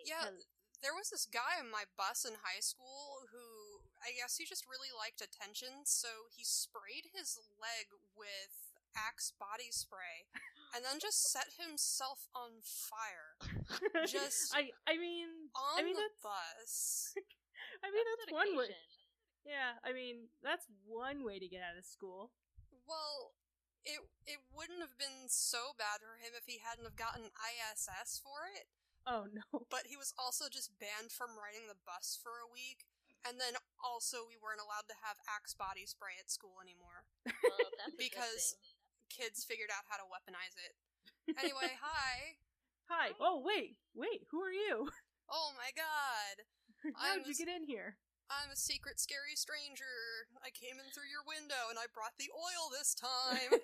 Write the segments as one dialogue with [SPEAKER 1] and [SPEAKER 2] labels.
[SPEAKER 1] Wait.
[SPEAKER 2] Yeah,
[SPEAKER 3] 'Cause-
[SPEAKER 2] there was this guy on my bus in high school who I guess he just really liked attention, so he sprayed his leg with Axe body spray and then just set himself on fire Just-
[SPEAKER 3] I I mean
[SPEAKER 2] on
[SPEAKER 3] I mean
[SPEAKER 2] the
[SPEAKER 3] that's
[SPEAKER 2] bus.
[SPEAKER 3] I mean that's, one way. Yeah, I mean that's one way to get out of school.
[SPEAKER 2] Well, it it wouldn't have been so bad for him if he hadn't have gotten ISS for it,
[SPEAKER 3] Oh no.
[SPEAKER 2] but he was also just banned from riding the bus for a week. And then also we weren't allowed to have Axe body spray at school anymore.
[SPEAKER 1] Well, that's
[SPEAKER 2] Because- Kids figured out how to weaponize it. Anyway, hi.
[SPEAKER 3] Hi. Oh wait, wait. Who are you?
[SPEAKER 2] Oh my god.
[SPEAKER 3] How
[SPEAKER 2] I'm
[SPEAKER 3] did you get in here?
[SPEAKER 2] I'm a secret scary stranger. I came in through your window and I brought the oil this time.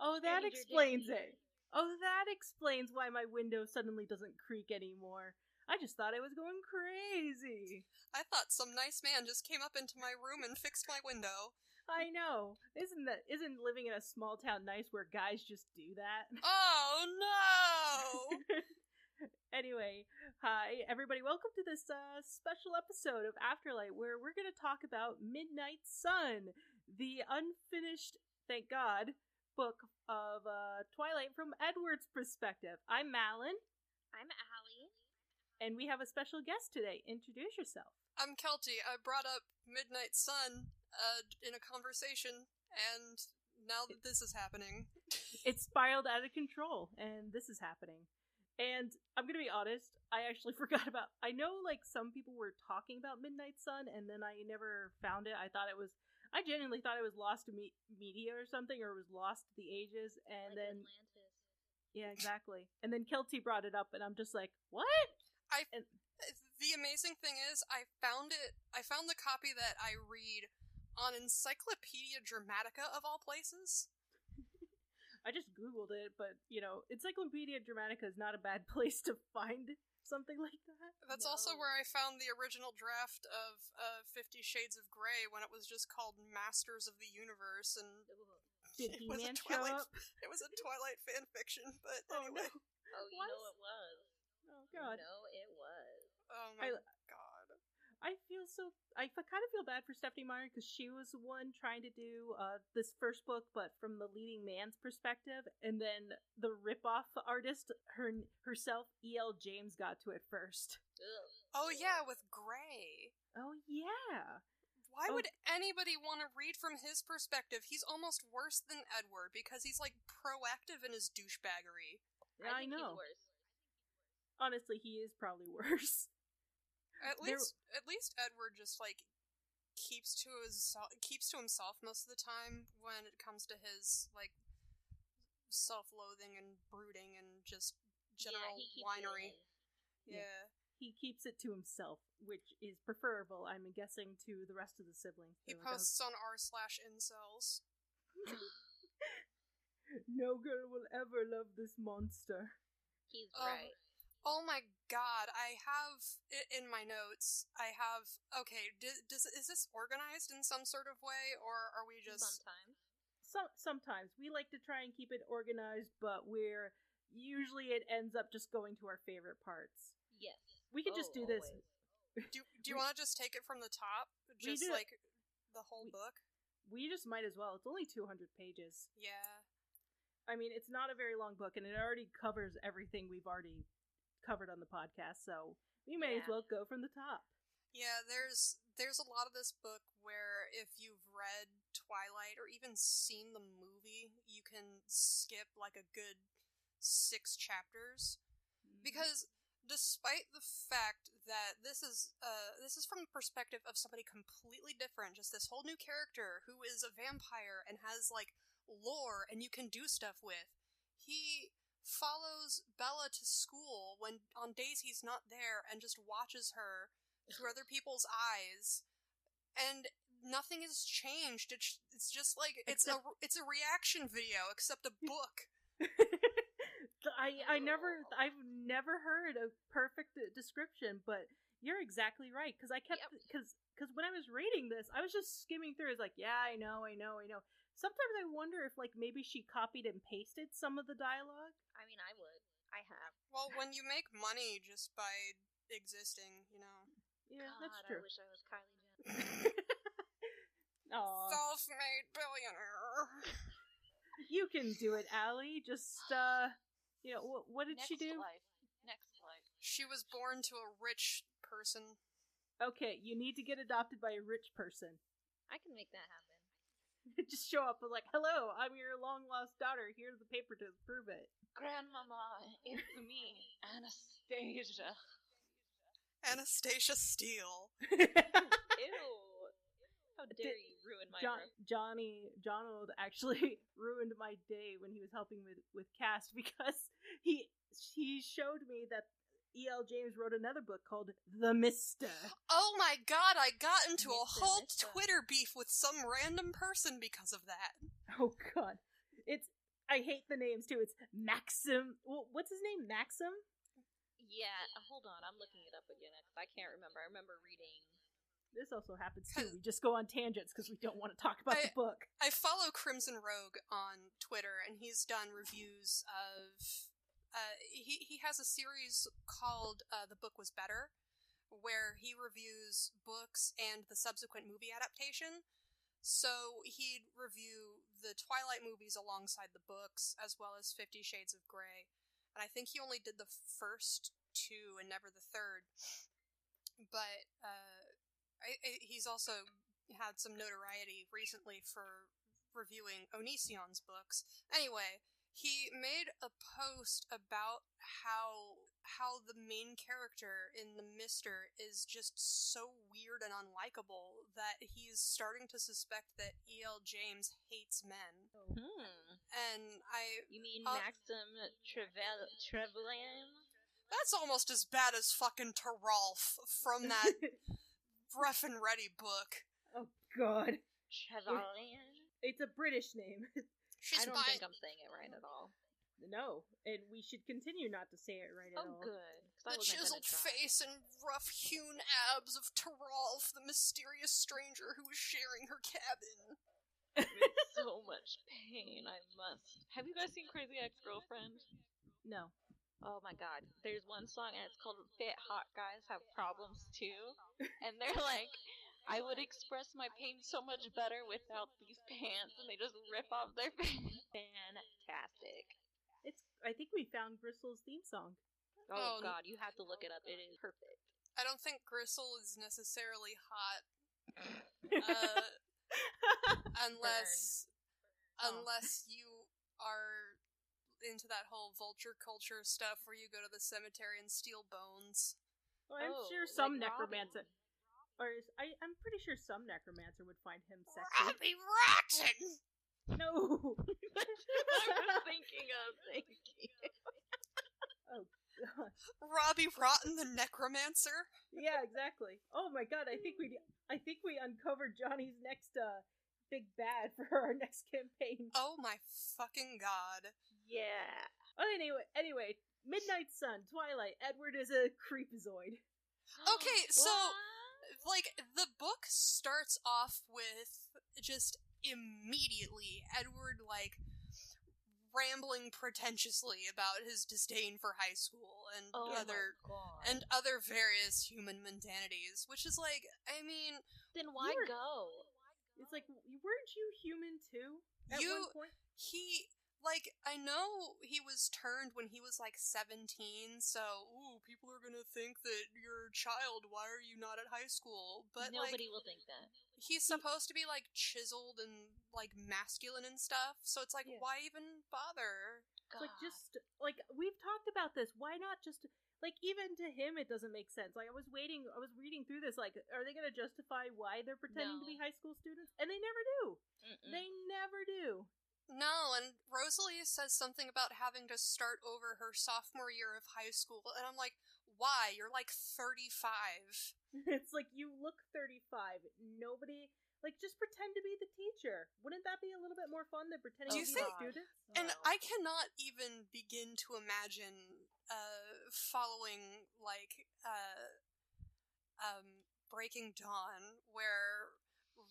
[SPEAKER 3] oh, that
[SPEAKER 1] Stranger
[SPEAKER 3] explains
[SPEAKER 1] danger.
[SPEAKER 3] it. Oh, that explains why my window suddenly doesn't creak anymore. I just thought I was going crazy.
[SPEAKER 2] I thought some nice man just came up into my room and fixed my window.
[SPEAKER 3] I know. Isn't that isn't living in a small town nice where guys just do that?
[SPEAKER 2] Oh no!
[SPEAKER 3] anyway, hi everybody. Welcome to this uh, special episode of Afterlight where we're going to talk about Midnight Sun, the unfinished, thank God, book of uh, Twilight from Edward's perspective. I'm Malin,
[SPEAKER 1] I'm Allie.
[SPEAKER 3] and we have a special guest today. Introduce yourself.
[SPEAKER 2] I'm Kelty. I brought up Midnight Sun uh, in a conversation, and now that this is happening,
[SPEAKER 3] It spiraled out of control, and this is happening. And I'm gonna be honest, I actually forgot about. I know, like some people were talking about Midnight Sun, and then I never found it. I thought it was. I genuinely thought it was lost to me- media or something, or it was lost to the ages. And
[SPEAKER 1] like
[SPEAKER 3] then,
[SPEAKER 1] Atlantis.
[SPEAKER 3] yeah, exactly. And then Kelty brought it up, and I'm just like, what?
[SPEAKER 2] I.
[SPEAKER 3] And-
[SPEAKER 2] The amazing thing is, I found it. I found the copy that I read on Encyclopedia Dramatica of all places.
[SPEAKER 3] I just googled it, but you know, Encyclopedia Dramatica is not a bad place to find something like that.
[SPEAKER 2] That's
[SPEAKER 1] No.
[SPEAKER 2] also where I found the original draft of uh, Fifty Shades of Grey when it was just called Masters of the Universe, and
[SPEAKER 3] Did
[SPEAKER 2] it was a Twilight.
[SPEAKER 3] up?
[SPEAKER 2] It was a Twilight fan fiction, but
[SPEAKER 3] Oh
[SPEAKER 2] anyway.
[SPEAKER 3] no!
[SPEAKER 1] Oh, you
[SPEAKER 3] What?
[SPEAKER 1] know it was.
[SPEAKER 3] Oh god!
[SPEAKER 1] No, it was.
[SPEAKER 2] Oh my
[SPEAKER 3] I-
[SPEAKER 2] god.
[SPEAKER 3] I feel so. I f- kind of feel bad for Stephenie Meyer because she was the one trying to do uh, this first book, but from the leading man's perspective, and then the ripoff artist her herself, E.L. James, got to it first.
[SPEAKER 1] Ugh.
[SPEAKER 2] Oh yeah, with Grey.
[SPEAKER 3] Oh yeah,
[SPEAKER 2] Why
[SPEAKER 3] Oh.
[SPEAKER 2] would anybody want to read from his perspective? He's almost worse than Edward because he's like proactive in his douchebaggery.
[SPEAKER 3] yeah I,
[SPEAKER 1] think
[SPEAKER 3] know.
[SPEAKER 1] He's worse.
[SPEAKER 3] Honestly, he is probably worse.
[SPEAKER 2] At
[SPEAKER 3] There-
[SPEAKER 2] least, at least Edward just like keeps to his keeps to himself most of the time when it comes to his like self-loathing and brooding and just general
[SPEAKER 1] yeah, he keeps it
[SPEAKER 2] whinery. Yeah.
[SPEAKER 3] Yeah. He keeps it to himself, which is preferable, I'm guessing, to the rest of the siblings.
[SPEAKER 2] He
[SPEAKER 3] like,
[SPEAKER 2] posts on r slash incels.
[SPEAKER 3] no girl will ever love this monster.
[SPEAKER 1] He's
[SPEAKER 2] Um,
[SPEAKER 1] right.
[SPEAKER 2] Oh my god, I have i- in my notes. I have okay. d- Does is this organized in some sort of way, or are we just
[SPEAKER 1] Sometimes.
[SPEAKER 3] some sometimes we like to try and keep it organized, but we're usually it ends up just going to our favorite parts.
[SPEAKER 1] Yes.
[SPEAKER 3] We could just
[SPEAKER 1] Oh,
[SPEAKER 3] do this.
[SPEAKER 1] always.
[SPEAKER 2] do? Do you want to just take it from the top, just
[SPEAKER 3] do-
[SPEAKER 2] like the whole
[SPEAKER 3] we-
[SPEAKER 2] book?
[SPEAKER 3] We just might as well. It's only 200 pages.
[SPEAKER 2] Yeah.
[SPEAKER 3] I mean, it's not a very long book and it already covers everything we've already covered on the podcast, so we may as well go from the top.
[SPEAKER 2] Yeah, there's there's a lot of this book where if you've read Twilight or even seen the movie, you can skip like a good six chapters because despite the fact that this is uh this is from the perspective of somebody completely different, just this whole new character who is a vampire and has like lore and you can do stuff with. He follows Bella to school when on days he's not there and just watches her through other people's eyes and nothing has changed it's, it's just like it's a it's a reaction video except a book
[SPEAKER 3] I I never oh. I've never heard a perfect description, but you're exactly right because I kept
[SPEAKER 1] Yep.
[SPEAKER 3] because because when I was reading this, I was just skimming through. It's like, yeah, I know, I know, I know. Sometimes I wonder if like maybe she copied and pasted some of the dialogue.
[SPEAKER 1] I mean, I would. I have.
[SPEAKER 2] well when you make money just by existing, you know.
[SPEAKER 3] Yeah,
[SPEAKER 1] God,
[SPEAKER 3] that's
[SPEAKER 1] I wish I was Kylie Jenner.
[SPEAKER 3] Aw,
[SPEAKER 2] Self-made billionaire.
[SPEAKER 3] you can do it, Allie. Just uh, you know, what, what did
[SPEAKER 4] Next
[SPEAKER 3] she do?
[SPEAKER 4] life. Next life.
[SPEAKER 2] She was born to a rich person.
[SPEAKER 3] Okay, you need to get adopted by a rich person.
[SPEAKER 1] I can make that happen.
[SPEAKER 3] Just show up with like, "Hello, I'm your long lost daughter. Here's the paper to prove it."
[SPEAKER 4] Grandmama, it's me, Anastasia.
[SPEAKER 2] Anastasia Steele.
[SPEAKER 1] Ew. How dare you ruin my
[SPEAKER 3] John,
[SPEAKER 1] birth-
[SPEAKER 3] Johnny Johnald actually ruined my day when he was helping with with cast because he he showed me that E.L. James wrote another book called The Mister.
[SPEAKER 2] Oh my god, I got into a whole
[SPEAKER 1] Mister.
[SPEAKER 2] Twitter beef with some random person because of that.
[SPEAKER 3] Oh God, it's I hate the names too. It's Maxim. Well, what's his name? Maxim.
[SPEAKER 1] Yeah, hold on. I'm looking it up again. 'cause I can't remember. I remember reading.
[SPEAKER 3] This also happens too. We just go on tangents because we don't want to talk about the book.
[SPEAKER 2] I follow Crimson Rogue on Twitter, and he's done reviews of. Uh, he he has a series called uh, "The Book Was Better," where he reviews books and the subsequent movie adaptation. So he'd review the Twilight movies alongside the books, as well as Fifty Shades of Grey. And I think he only did the first two and never the third. But uh, I, I, he's also had some notoriety recently for reviewing Onision's books. Anyway, he made a post about how how the main character in the Mister is just so weird and unlikable that he's starting to suspect that E.L. James hates men.
[SPEAKER 1] Hmm.
[SPEAKER 2] And I
[SPEAKER 1] You mean
[SPEAKER 2] Uh,
[SPEAKER 1] Maxim Trevel Trevelyan?
[SPEAKER 2] that's almost as bad as fucking Terralf from that rough and ready book.
[SPEAKER 3] oh God,
[SPEAKER 1] Trevelyan?
[SPEAKER 3] it's a British name.
[SPEAKER 2] She's
[SPEAKER 1] I don't
[SPEAKER 2] by
[SPEAKER 1] think I'm saying it right at all.
[SPEAKER 3] No, and we should continue not to say it right at
[SPEAKER 1] Oh,
[SPEAKER 3] all.
[SPEAKER 1] good. 'cause I
[SPEAKER 2] The chiseled face and rough hewn abs of Terralf, the mysterious stranger who was sharing her cabin.
[SPEAKER 1] With so much pain, I must. Have you guys seen Crazy Ex Girlfriend?
[SPEAKER 3] No.
[SPEAKER 1] Oh my god. There's one song and it's called Fit Hot Guys Have Problems Too. And they're like, I would express my pain so much better without these pants. And they just rip off their pants. Fantastic.
[SPEAKER 3] It's. I think we found Bristol's theme song.
[SPEAKER 2] Oh,
[SPEAKER 1] Oh, god, you have to look it up. It is perfect.
[SPEAKER 2] I don't think Gristle is necessarily hot, uh, unless
[SPEAKER 1] Oh.
[SPEAKER 2] unless you are into that whole vulture culture stuff where you go to the cemetery and steal bones.
[SPEAKER 3] Well, I'm
[SPEAKER 1] Oh,
[SPEAKER 3] sure some
[SPEAKER 1] like
[SPEAKER 3] necromancer,
[SPEAKER 1] Robbie.
[SPEAKER 3] or is, I, I'm pretty sure some necromancer would find him sexy.
[SPEAKER 2] Robbie Rotten!
[SPEAKER 3] No.
[SPEAKER 1] I was thinking of thank you. Oh god.
[SPEAKER 2] Robbie Rotten the Necromancer?
[SPEAKER 3] yeah, exactly. Oh my god, I think we I think we uncovered Johnny's next uh big bad for our next campaign.
[SPEAKER 2] Oh my fucking god.
[SPEAKER 1] Yeah.
[SPEAKER 3] Oh, anyway, anyway, Midnight Sun, Twilight. Edward is a creepazoid.
[SPEAKER 2] Okay, so
[SPEAKER 1] What?
[SPEAKER 2] like the book starts off with just immediately Edward like rambling pretentiously about his disdain for high school and
[SPEAKER 1] oh
[SPEAKER 2] other and other various human mundanities, which is like, I mean,
[SPEAKER 1] then why
[SPEAKER 3] were-
[SPEAKER 1] go?
[SPEAKER 3] It's like, weren't you human too? At
[SPEAKER 2] You-
[SPEAKER 3] one point,
[SPEAKER 2] he like I know he was turned when he was like 17, so ooh, people are going to think that you're a child. Why are you not at high school? But
[SPEAKER 1] Nobody
[SPEAKER 2] like
[SPEAKER 1] will think that.
[SPEAKER 2] he's supposed to be like chiseled and like masculine and stuff, so it's like
[SPEAKER 3] Yeah.
[SPEAKER 2] why even bother?
[SPEAKER 3] it's like just like we've talked about this. Why not just like even to him it doesn't make sense. Like I was waiting, I was reading through this. Like, are they going to justify why they're pretending to be high school students? And they never do.
[SPEAKER 1] Mm-mm.
[SPEAKER 3] They never do.
[SPEAKER 2] No, and Rosalie says something about having to start over her sophomore year of high school, and I'm like, why? You're like 35.
[SPEAKER 3] It's like you look 35. Nobody like just pretend to be the teacher. Wouldn't that be a little bit more fun than pretending to be
[SPEAKER 2] think-
[SPEAKER 3] students?
[SPEAKER 2] And
[SPEAKER 1] No.
[SPEAKER 2] I cannot even begin to imagine uh, following like uh, um, Breaking Dawn, where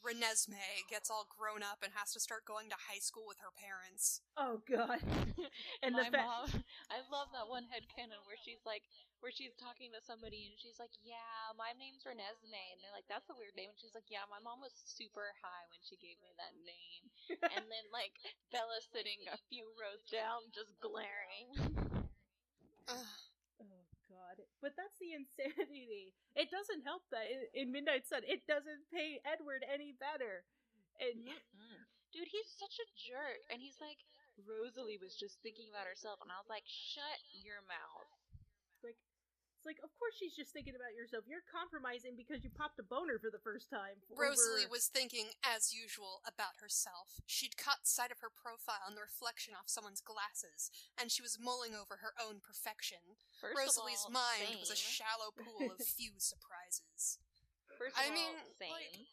[SPEAKER 2] Renesmee gets all grown up and has to start going to high school with her parents.
[SPEAKER 3] Oh god. And
[SPEAKER 1] my
[SPEAKER 3] the fa-
[SPEAKER 1] mom, I love that one head headcanon where she's like, where she's talking to somebody and she's like, "Yeah, my name's Renesmee," and they're like, "That's a weird name," and she's like, "Yeah, my mom was super high when she gave me that name," and then like Bella sitting a few rows down, just glaring.
[SPEAKER 3] But that's the insanity. It doesn't help that in, in Midnight Sun it doesn't pay Edward any better. And
[SPEAKER 1] Mm. Dude, he's such a jerk, and he's like, Rosalie was just thinking about herself, and I was like, shut your mouth.
[SPEAKER 3] Like it's like of course she's just thinking about yourself. You're compromising because you popped a boner for the first time.
[SPEAKER 2] Rosalie
[SPEAKER 3] over-
[SPEAKER 2] was thinking, as usual, about herself. She'd caught sight of her profile in the reflection off someone's glasses, and she was mulling over her own perfection.
[SPEAKER 1] First
[SPEAKER 2] Rosalie's
[SPEAKER 1] of all,
[SPEAKER 2] mind was a shallow pool of few surprises.
[SPEAKER 1] First
[SPEAKER 2] I
[SPEAKER 1] of all,
[SPEAKER 2] mean,
[SPEAKER 1] same.
[SPEAKER 2] like-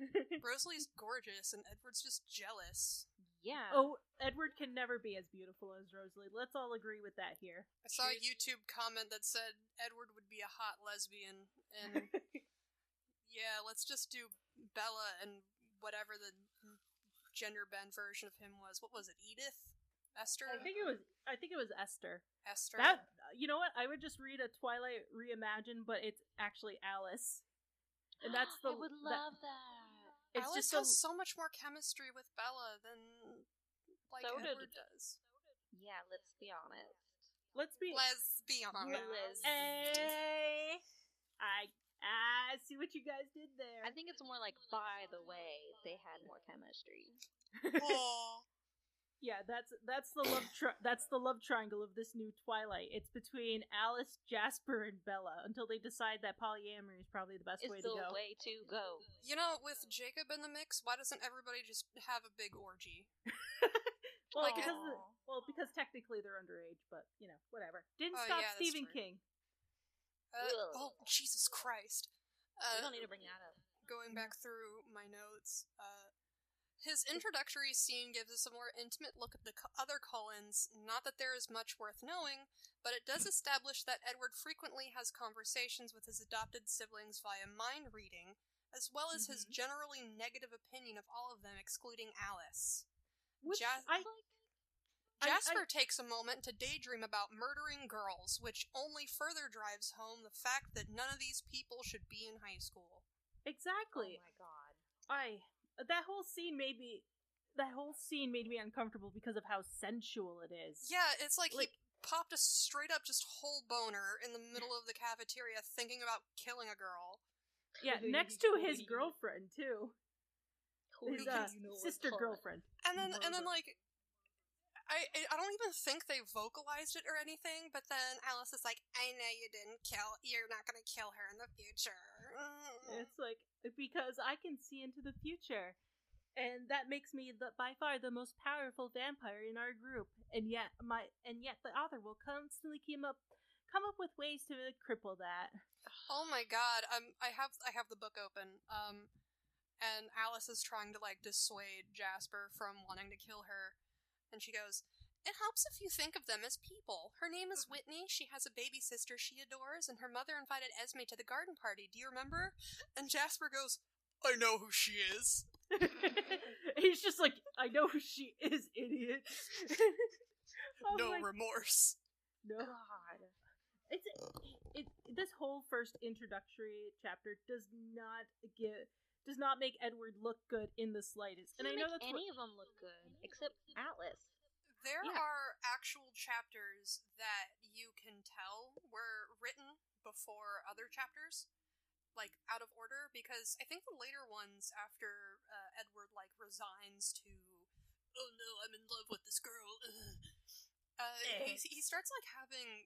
[SPEAKER 2] Rosalie's gorgeous, and Edward's just jealous.
[SPEAKER 1] Yeah.
[SPEAKER 3] Oh, Edward can never be as beautiful as Rosalie. Let's all agree with that here.
[SPEAKER 2] I saw a YouTube comment that said Edward would be a hot lesbian, and yeah, let's just do Bella and whatever the gender bend version of him was. What was it? Edith? Esther?
[SPEAKER 3] I think it was I think it was Esther.
[SPEAKER 2] Esther.
[SPEAKER 3] That you know what? I would just read a Twilight reimagined, but it's actually Alice. And that's the
[SPEAKER 1] I would love that.
[SPEAKER 3] it's
[SPEAKER 2] Alice
[SPEAKER 3] just a,
[SPEAKER 2] has so much more chemistry with Bella than like
[SPEAKER 1] So did-
[SPEAKER 2] does.
[SPEAKER 1] Yeah, let's be honest.
[SPEAKER 3] let's be
[SPEAKER 2] Let's be honest.
[SPEAKER 3] Hey, I I see what you guys did there.
[SPEAKER 1] I think it's more like, by the way, they had more chemistry.
[SPEAKER 2] Aw.
[SPEAKER 3] yeah, that's that's the love tri- that's the love triangle of this new Twilight. It's between Alice, Jasper, and Bella until they decide that polyamory is probably the best
[SPEAKER 1] It's
[SPEAKER 3] way
[SPEAKER 1] the
[SPEAKER 3] to go.
[SPEAKER 1] way to go.
[SPEAKER 2] You know, with Jacob in the mix, why doesn't everybody just have a big orgy?
[SPEAKER 3] Well,
[SPEAKER 2] Like,
[SPEAKER 3] because the, well, because technically they're underage, but you know, whatever. Didn't
[SPEAKER 2] Oh,
[SPEAKER 3] stop
[SPEAKER 2] yeah, that's
[SPEAKER 3] Stephen
[SPEAKER 2] true.
[SPEAKER 3] King.
[SPEAKER 2] Uh,
[SPEAKER 1] Ugh.
[SPEAKER 2] oh, Jesus Christ.
[SPEAKER 1] we
[SPEAKER 2] Uh,
[SPEAKER 1] don't need to bring that up.
[SPEAKER 2] going back through my notes, uh, his introductory scene gives us a more intimate look at the co- other Cullens. Not that there is much worth knowing, but it does establish that Edward frequently has conversations with his adopted siblings via mind reading, as well as his
[SPEAKER 3] Mhm.
[SPEAKER 2] generally negative opinion of all of them, excluding Alice.
[SPEAKER 3] Which
[SPEAKER 2] Jas-
[SPEAKER 3] I, I-
[SPEAKER 2] Jasper takes a moment to daydream about murdering girls, which only further drives home the fact that none of these people should be in high school.
[SPEAKER 3] exactly.
[SPEAKER 1] Oh my god.
[SPEAKER 3] I that whole scene made me that whole scene made me uncomfortable because of how sensual it is.
[SPEAKER 2] Yeah, it's like,
[SPEAKER 3] Like-
[SPEAKER 2] he popped a straight up just whole boner in the middle of the cafeteria thinking about killing a girl.
[SPEAKER 3] Yeah, next to his girlfriend too.
[SPEAKER 1] Who
[SPEAKER 3] His uh,
[SPEAKER 1] you know
[SPEAKER 3] sister girlfriend.
[SPEAKER 2] And then and then like I I I don't even think they vocalized it or anything, but then Alice is like, I know you didn't kill you're not gonna kill her in the future. Mm.
[SPEAKER 3] It's like because I can see into the future. And that makes me the by far the most powerful vampire in our group. And yet my and yet the author will constantly come up come up with ways to cripple that.
[SPEAKER 2] Oh my god, um I have I have the book open. Um and Alice is trying to like dissuade Jasper from wanting to kill her. And she goes, It helps if you think of them as people. Her name is Whitney, she has a baby sister she adores, and her mother invited Esme to the garden party. Do you remember? And Jasper goes, I know who she is.
[SPEAKER 3] He's just like, I know who she is, idiot. oh
[SPEAKER 2] no
[SPEAKER 3] my-
[SPEAKER 2] remorse.
[SPEAKER 3] no.
[SPEAKER 1] God.
[SPEAKER 3] It's it, this whole first introductory chapter does not give does not make Edward look good in the slightest. And I know that's
[SPEAKER 1] any
[SPEAKER 3] what,
[SPEAKER 1] of them look good except Atlas.
[SPEAKER 2] There
[SPEAKER 1] Yeah.
[SPEAKER 2] are actual chapters that you can tell were written before other chapters, like out of order, because I think the later ones after uh, Edward like resigns to, oh no, I'm in love with this girl. Uh, he, he starts like having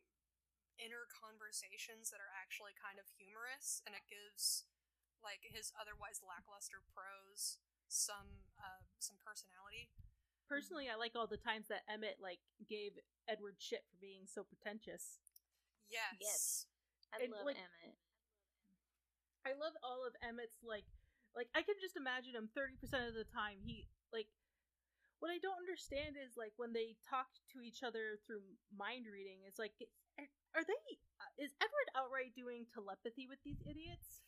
[SPEAKER 2] inner conversations that are actually kind of humorous, and it gives like his otherwise lackluster prose some uh, some personality.
[SPEAKER 3] personally I like all the times that Emmett like gave Edward shit for being so pretentious.
[SPEAKER 2] Yes.
[SPEAKER 1] Yes. I
[SPEAKER 3] And,
[SPEAKER 1] love
[SPEAKER 3] like-
[SPEAKER 1] Emmett.
[SPEAKER 3] I love all of Emmett's like like I can just imagine him 30% of the time he like what I don't understand is like when they talk to each other through mind reading it's like are they uh, is Edward outright doing telepathy with these idiots?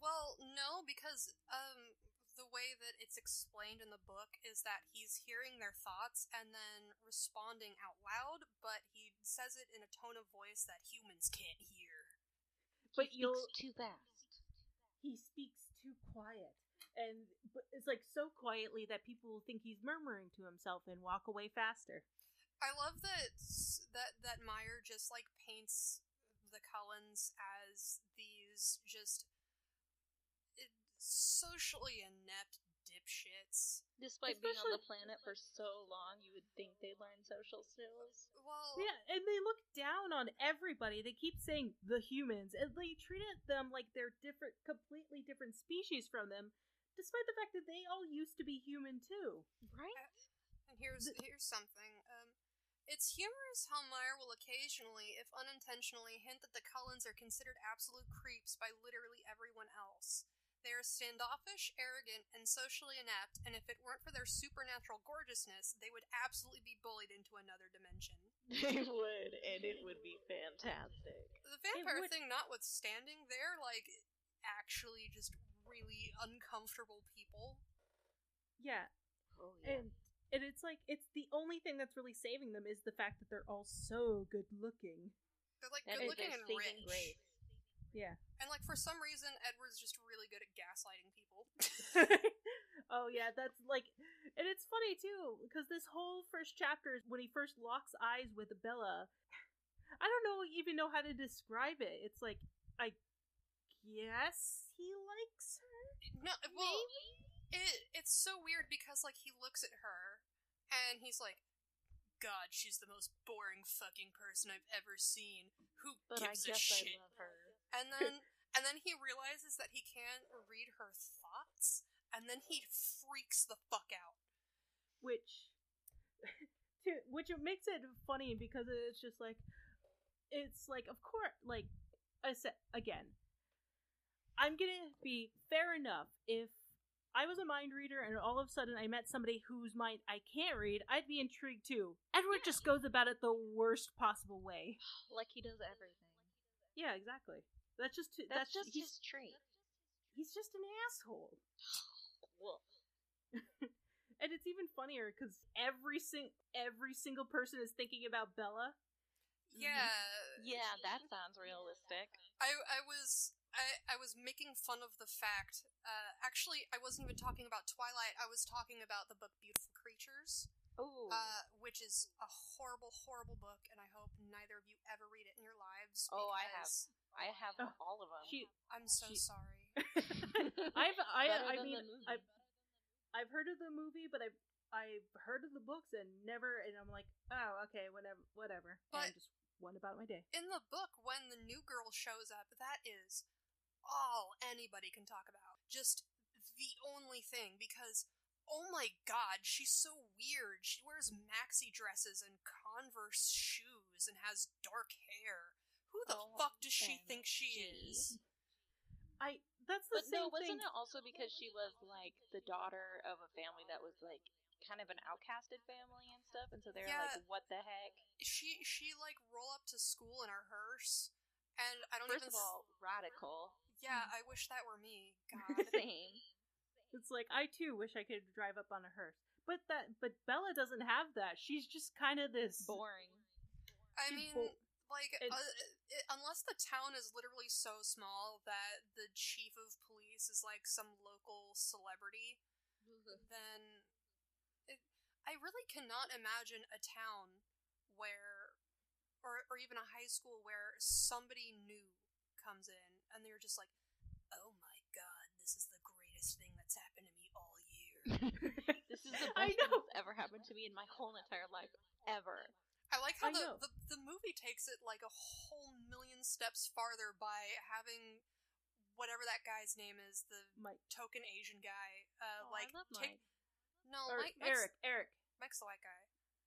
[SPEAKER 2] Well, no, because um, the way that it's explained in the book is that he's hearing their thoughts and then responding out loud, but he says it in a tone of voice that humans can't hear.
[SPEAKER 3] But
[SPEAKER 1] He
[SPEAKER 3] you'll
[SPEAKER 1] speaks too fast.
[SPEAKER 3] he speaks too quiet. And but it's like so quietly that people will think he's murmuring to himself and walk away faster.
[SPEAKER 2] I love that that that Meyer just like paints the Cullens as these just i- socially inept dipshits.
[SPEAKER 1] Despite being on the planet for so long, you would think they learn social skills.
[SPEAKER 2] Well,
[SPEAKER 3] Yeah, and they look down on everybody. They keep saying the humans, and they treated them like they're different, completely different species from them, despite the fact that they all used to be human too.
[SPEAKER 1] Right?
[SPEAKER 2] And here's here's something. Um, it's humorous how Meyer will occasionally, if unintentionally, hint that the Cullens are considered absolute creeps by literally everyone else. They are standoffish, arrogant, and socially inept, and if it weren't for their supernatural gorgeousness, they would absolutely be bullied into another dimension.
[SPEAKER 1] They would, and it would be fantastic.
[SPEAKER 2] The vampire thing notwithstanding, they're like actually just really uncomfortable people.
[SPEAKER 3] Yeah,
[SPEAKER 1] Oh,
[SPEAKER 3] and and it's like it's the only thing that's really saving them is the fact that they're all so good looking.
[SPEAKER 2] They're like good looking
[SPEAKER 1] their
[SPEAKER 2] and rich.
[SPEAKER 1] grace.
[SPEAKER 3] Yeah.
[SPEAKER 2] And like for some reason, Edward's just really good at gaslighting people.
[SPEAKER 3] oh yeah, that's like, and it's funny too because this whole first chapter is when he first locks eyes with Bella. I don't know even know how to describe it. It's like I guess he likes her.
[SPEAKER 2] no, well, it it's so weird because like he looks at her and he's like, "God, she's the most boring fucking person I've ever seen. Who
[SPEAKER 1] But I
[SPEAKER 2] gives a
[SPEAKER 1] guess I
[SPEAKER 2] shit?"
[SPEAKER 1] love her.
[SPEAKER 2] And then and then he realizes that he can't read her thoughts, and then he freaks the fuck out.
[SPEAKER 3] which to, which it makes it funny because it's just like it's like of course like I said again I'm gonna be fair enough. If I was a mind reader and all of a sudden I met somebody whose mind I can't read I'd be intrigued too. Edward just goes about it the worst possible way.
[SPEAKER 1] Like he does everything.
[SPEAKER 3] yeah exactly that's just
[SPEAKER 1] That's,
[SPEAKER 3] that's,
[SPEAKER 1] just his trait.
[SPEAKER 3] he's just an asshole
[SPEAKER 1] Woof.
[SPEAKER 3] and it's even funnier because every sing- every single person is thinking about Bella
[SPEAKER 2] Yeah,
[SPEAKER 1] Yeah, that sounds realistic.
[SPEAKER 2] I I was I, I was making fun of the fact. Uh, actually, I wasn't even talking about Twilight. I was talking about the book Beautiful Creatures,
[SPEAKER 1] Oh.
[SPEAKER 2] uh, which is a horrible, horrible book, and I hope neither of you ever read it in your lives.
[SPEAKER 1] Oh, I have.
[SPEAKER 2] Because
[SPEAKER 1] I have
[SPEAKER 3] Oh,
[SPEAKER 1] all of them.
[SPEAKER 3] she
[SPEAKER 2] I'm so
[SPEAKER 3] She-
[SPEAKER 2] sorry.
[SPEAKER 3] I've I I mean. I've I've heard of the movie, but I've I've heard of the books and never and I'm like, oh okay, whatever whatever.
[SPEAKER 2] But-
[SPEAKER 3] and just went about my day.
[SPEAKER 2] In the book, when the new girl shows up, that is all anybody can talk about. Just the only thing, because oh my god, she's so weird. She wears maxi dresses and Converse shoes and has dark hair. Who the
[SPEAKER 1] Oh,
[SPEAKER 2] fuck does she think she
[SPEAKER 1] she-
[SPEAKER 2] is?
[SPEAKER 3] I that's the
[SPEAKER 1] But
[SPEAKER 3] same
[SPEAKER 1] no, wasn't
[SPEAKER 3] thing.
[SPEAKER 1] it also because she was like the daughter of a family that was like kind of an outcasted family and stuff, and so they're
[SPEAKER 2] Yeah.
[SPEAKER 1] like, "What the heck?"
[SPEAKER 2] She she like roll up to school in her hearse, and I don't
[SPEAKER 1] First
[SPEAKER 2] even.
[SPEAKER 1] of
[SPEAKER 2] s-
[SPEAKER 1] all, radical.
[SPEAKER 2] yeah, I wish that were me. God.
[SPEAKER 1] Same.
[SPEAKER 3] It's like I too wish I could drive up on a hearse. But that but Bella doesn't have that. She's just kind of this
[SPEAKER 1] Boring.
[SPEAKER 2] I mean,
[SPEAKER 3] bo-
[SPEAKER 2] like, uh, it, unless the town is literally so small that the chief of police is like some local celebrity, then it, I really cannot imagine a town where, or or even a high school where somebody new comes in and they're just like, "Oh my god, this is the greatest thing that's happened to me all year."
[SPEAKER 1] This is the best
[SPEAKER 3] I
[SPEAKER 1] thing that's ever happened to me in my whole entire life, ever.
[SPEAKER 2] I like how
[SPEAKER 3] I
[SPEAKER 2] the, the the movie takes it like a whole million steps farther by having whatever that guy's name is, the
[SPEAKER 3] Mike
[SPEAKER 2] token Asian guy. Uh,
[SPEAKER 1] Oh,
[SPEAKER 2] like
[SPEAKER 1] I love
[SPEAKER 2] take
[SPEAKER 1] Mike.
[SPEAKER 2] no,
[SPEAKER 3] or
[SPEAKER 2] Mike, Mike's,
[SPEAKER 3] Eric Eric.
[SPEAKER 2] Mike's the white guy.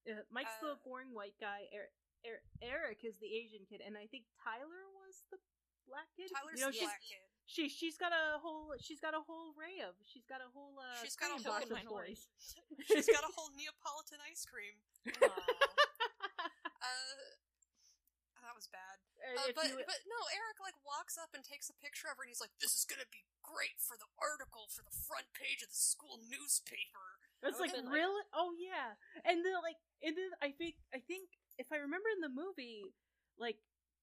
[SPEAKER 3] Uh, Mike's the
[SPEAKER 2] Uh,
[SPEAKER 3] boring white guy. Eric, Eric Eric is the Asian kid, and I think Tyler was the black kid.
[SPEAKER 2] Tyler's
[SPEAKER 3] you know,
[SPEAKER 2] the black kid.
[SPEAKER 3] She she's got a whole she's got a whole array of she's got a whole uh
[SPEAKER 2] She's got a whole
[SPEAKER 3] box of toys.
[SPEAKER 2] She's got a whole Neapolitan ice cream.
[SPEAKER 1] Aw.
[SPEAKER 2] Uh, that was bad.
[SPEAKER 3] Uh,
[SPEAKER 2] Uh, but
[SPEAKER 3] you-
[SPEAKER 2] but no, Eric like walks up and takes a picture of her, and he's like, "This is gonna be great for the article for the front page of the school newspaper."
[SPEAKER 3] It's
[SPEAKER 1] I
[SPEAKER 3] like
[SPEAKER 1] would've like-
[SPEAKER 3] really, oh yeah, and then like, and then I think I think if I remember in the movie, like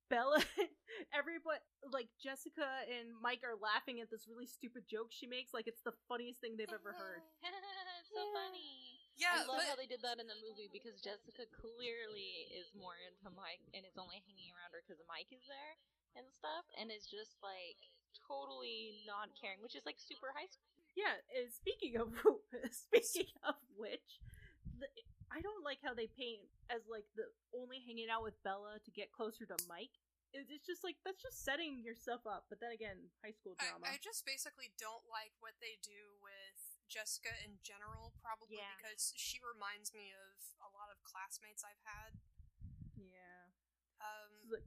[SPEAKER 3] Bella, everybody like Jessica and Mike are laughing at this really stupid joke she makes, like it's the funniest thing they've ever heard.
[SPEAKER 1] so
[SPEAKER 3] Yeah.
[SPEAKER 1] funny.
[SPEAKER 2] Yeah,
[SPEAKER 1] I love
[SPEAKER 2] but
[SPEAKER 1] how they did that in the movie because Jessica clearly is more into Mike and is only hanging around her because Mike is there and stuff, and is just like totally not caring, which is like super high school.
[SPEAKER 3] Yeah, and speaking of speaking of which, the, I don't like how they paint as like the only hanging out with Bella to get closer to Mike. It's just like that's just setting yourself up. But then again, high school drama.
[SPEAKER 2] I, I just basically don't like what they do with Jessica in general, probably
[SPEAKER 3] Yeah.
[SPEAKER 2] because she reminds me of a lot of classmates I've had.
[SPEAKER 3] yeah,
[SPEAKER 2] Um,
[SPEAKER 3] like,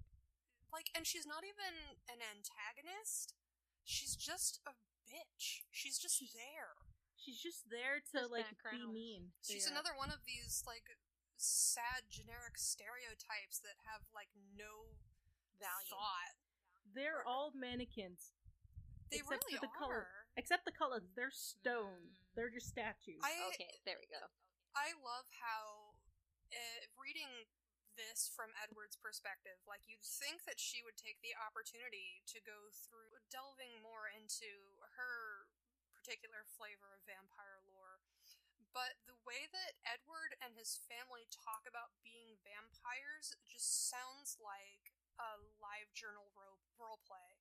[SPEAKER 2] like, and she's not even an antagonist. She's just a bitch. She's just
[SPEAKER 3] She's-
[SPEAKER 2] there.
[SPEAKER 3] she's just there to
[SPEAKER 1] Just
[SPEAKER 3] like be mean.
[SPEAKER 2] She's
[SPEAKER 3] Yeah.
[SPEAKER 2] another one of these like sad generic stereotypes that have like no
[SPEAKER 1] Value.
[SPEAKER 2] thought.
[SPEAKER 3] They're all mannequins,
[SPEAKER 2] They
[SPEAKER 3] Except
[SPEAKER 2] really
[SPEAKER 3] for the
[SPEAKER 2] are.
[SPEAKER 3] color. Except the colors. They're stone.
[SPEAKER 1] Mm.
[SPEAKER 3] They're just statues.
[SPEAKER 2] I
[SPEAKER 1] Okay, there we go.
[SPEAKER 2] I love how uh, reading this from Edward's perspective, like you'd think that she would take the opportunity to go through delving more into her particular flavor of vampire lore. But the way that Edward and his family talk about being vampires just sounds like a live journal ro- role play.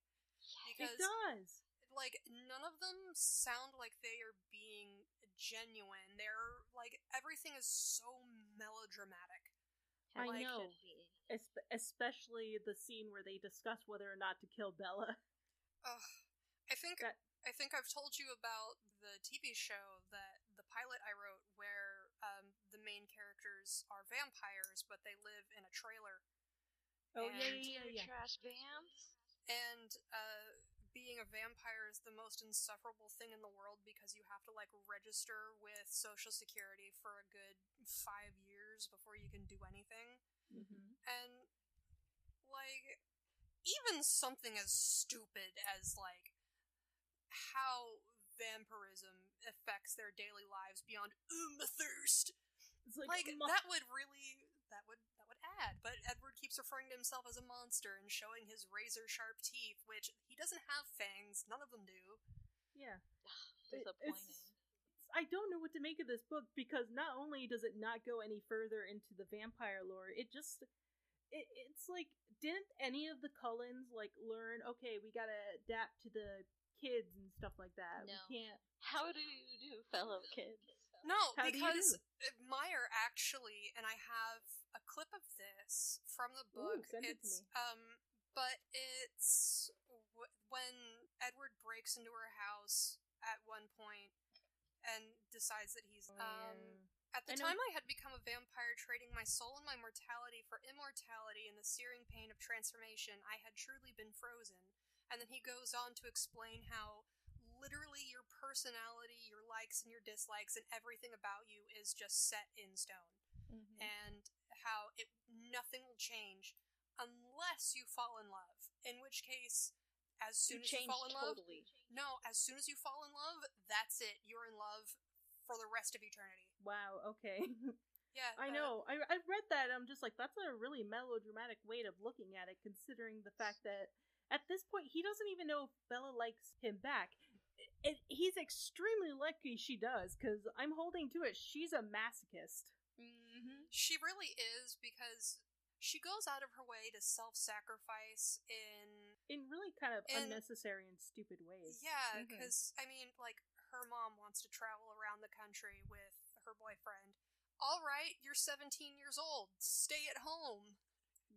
[SPEAKER 2] Because it
[SPEAKER 3] does.
[SPEAKER 2] Like none of them sound like they are being genuine. They're like everything is so melodramatic.
[SPEAKER 3] I
[SPEAKER 1] Like,
[SPEAKER 3] know.
[SPEAKER 1] should
[SPEAKER 3] especially the scene where they discuss whether or not to kill Bella.
[SPEAKER 2] Ugh. I think
[SPEAKER 3] That-
[SPEAKER 2] I think I've told you about the TV show that the pilot I wrote where um, the main characters are vampires but they live in a trailer
[SPEAKER 3] Oh yeah,
[SPEAKER 2] And-
[SPEAKER 3] yeah, yeah, yeah.
[SPEAKER 1] Trash vamps.
[SPEAKER 2] and uh, being a vampire is the most insufferable thing in the world because you have to like register with social security for a good 5 years before you can do anything.
[SPEAKER 3] hmm
[SPEAKER 2] and like even something as stupid as like how vampirism affects their daily lives beyond um thirst
[SPEAKER 3] It's like,
[SPEAKER 2] like that would really that would that would add but edward keeps referring to himself as a monster and showing his razor sharp teeth which he doesn't have fangs none of them do
[SPEAKER 3] yeah.
[SPEAKER 1] Disappointing.
[SPEAKER 3] it's- I don't know what to make of this book because not only does it not go any further into the vampire lore, it just it, it's like didn't any of the Cullens like learn okay we gotta adapt to the kids and stuff like that
[SPEAKER 1] No.
[SPEAKER 3] we can't
[SPEAKER 1] How do you do, fellow kids?
[SPEAKER 2] No,
[SPEAKER 3] How
[SPEAKER 2] because? Meyer actually, and I have a clip of this from the
[SPEAKER 3] Ooh,
[SPEAKER 2] book.
[SPEAKER 3] send it to
[SPEAKER 2] it's
[SPEAKER 3] me.
[SPEAKER 2] um, but it's w- when Edward breaks into her house at one point and decides that he's um. At the
[SPEAKER 3] I
[SPEAKER 2] time, I had become a vampire, trading my soul and my mortality for immortality and the searing pain of transformation. I had truly been frozen. And then he goes on to explain how literally your personality, your likes and your dislikes, and everything about you is just set in stone.
[SPEAKER 3] Mm-hmm.
[SPEAKER 2] And how it nothing will change unless you fall in love. In which case, as soon
[SPEAKER 1] you
[SPEAKER 2] as you fall in love, no, as soon as you fall in love, that's it. You're in love for the rest of eternity.
[SPEAKER 3] wow okay
[SPEAKER 2] Yeah,
[SPEAKER 3] I know. I I read that. I'm just like, that's a really melodramatic way of looking at it, considering the fact that at this point he doesn't even know if Bella likes him back. It, he's extremely lucky she does, because I'm holding to it. She's a masochist.
[SPEAKER 1] Mm-hmm.
[SPEAKER 2] She really is because she goes out of her way to self-sacrifice in
[SPEAKER 3] in really kind of
[SPEAKER 2] And-
[SPEAKER 3] unnecessary and stupid ways.
[SPEAKER 2] yeah, because I mean, like her mom wants to travel around the country with her boyfriend. All right, you're 17 years old. Stay at home.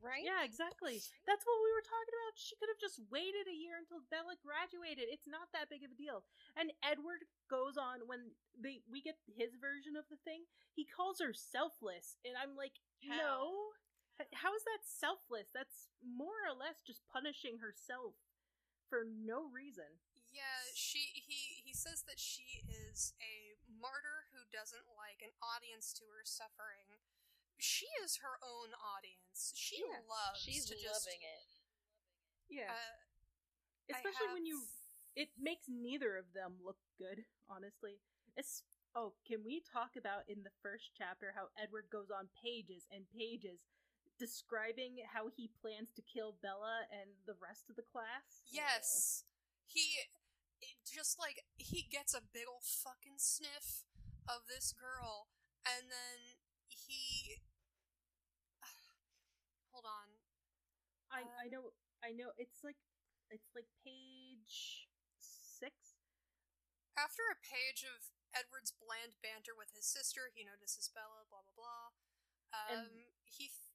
[SPEAKER 1] Right?
[SPEAKER 3] Yeah, exactly. That's what we were talking about. She could have just waited a year until Bella graduated. It's not that big of a deal. And Edward goes on when they we get his version of the thing. He calls her selfless, and I'm like,
[SPEAKER 1] How?
[SPEAKER 3] no. How is that selfless? That's more or less just punishing herself for no reason.
[SPEAKER 2] Yeah, she he he says that she is a martyr who doesn't like an audience to her suffering. She is her own audience. She
[SPEAKER 3] Yeah.
[SPEAKER 2] loves
[SPEAKER 1] She's
[SPEAKER 2] to just
[SPEAKER 1] loving it.
[SPEAKER 3] Yeah,
[SPEAKER 2] uh, I
[SPEAKER 3] especially when you. It makes neither of them look good, honestly. It's oh, can we talk about in the first chapter how Edward goes on pages and pages describing how he plans to kill Bella and the rest of the class?
[SPEAKER 2] Yes. He it just like he gets a big ol' fucking sniff of this girl and then he Hold on.
[SPEAKER 3] I know I know it's like it's like page six.
[SPEAKER 2] After a page of Edward's bland banter with his sister, he notices Bella, blah blah blah. Um
[SPEAKER 3] And-
[SPEAKER 2] he f-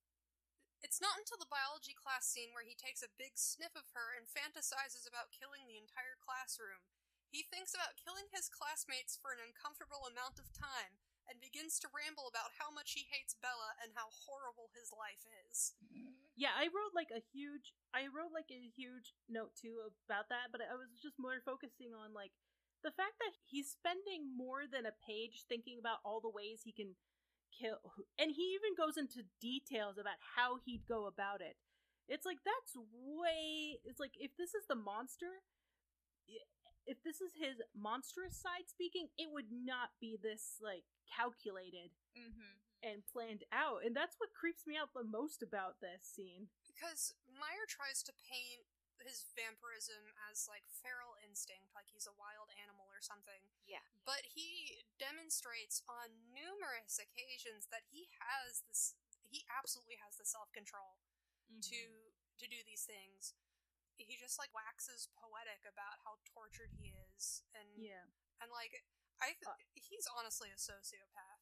[SPEAKER 2] it's not until the biology class scene where he takes a big sniff of her and fantasizes about killing the entire classroom. He thinks about killing his classmates for an uncomfortable amount of time and begins to ramble about how much he hates Bella and how horrible his life is.
[SPEAKER 3] Yeah, I wrote like a huge I wrote like a huge note too about that, but I was just more focusing on like the fact that he's spending more than a page thinking about all the ways he can kill and he even goes into details about how he'd go about it. It's like that's way it's like if this is the monster if this is his monstrous side speaking, it would not be this like calculated
[SPEAKER 1] Mm-hmm.
[SPEAKER 3] And planned out. And that's what creeps me out the most about this scene.
[SPEAKER 2] Because Meyer tries to paint his vampirism as like feral instinct, like he's a wild animal or something.
[SPEAKER 1] Yeah.
[SPEAKER 2] But he demonstrates on numerous occasions that he has this he absolutely has the self-control to to do these things. He just like waxes poetic about how tortured he is and
[SPEAKER 3] Yeah.
[SPEAKER 2] and like I th-
[SPEAKER 3] Uh,
[SPEAKER 2] he's honestly a sociopath.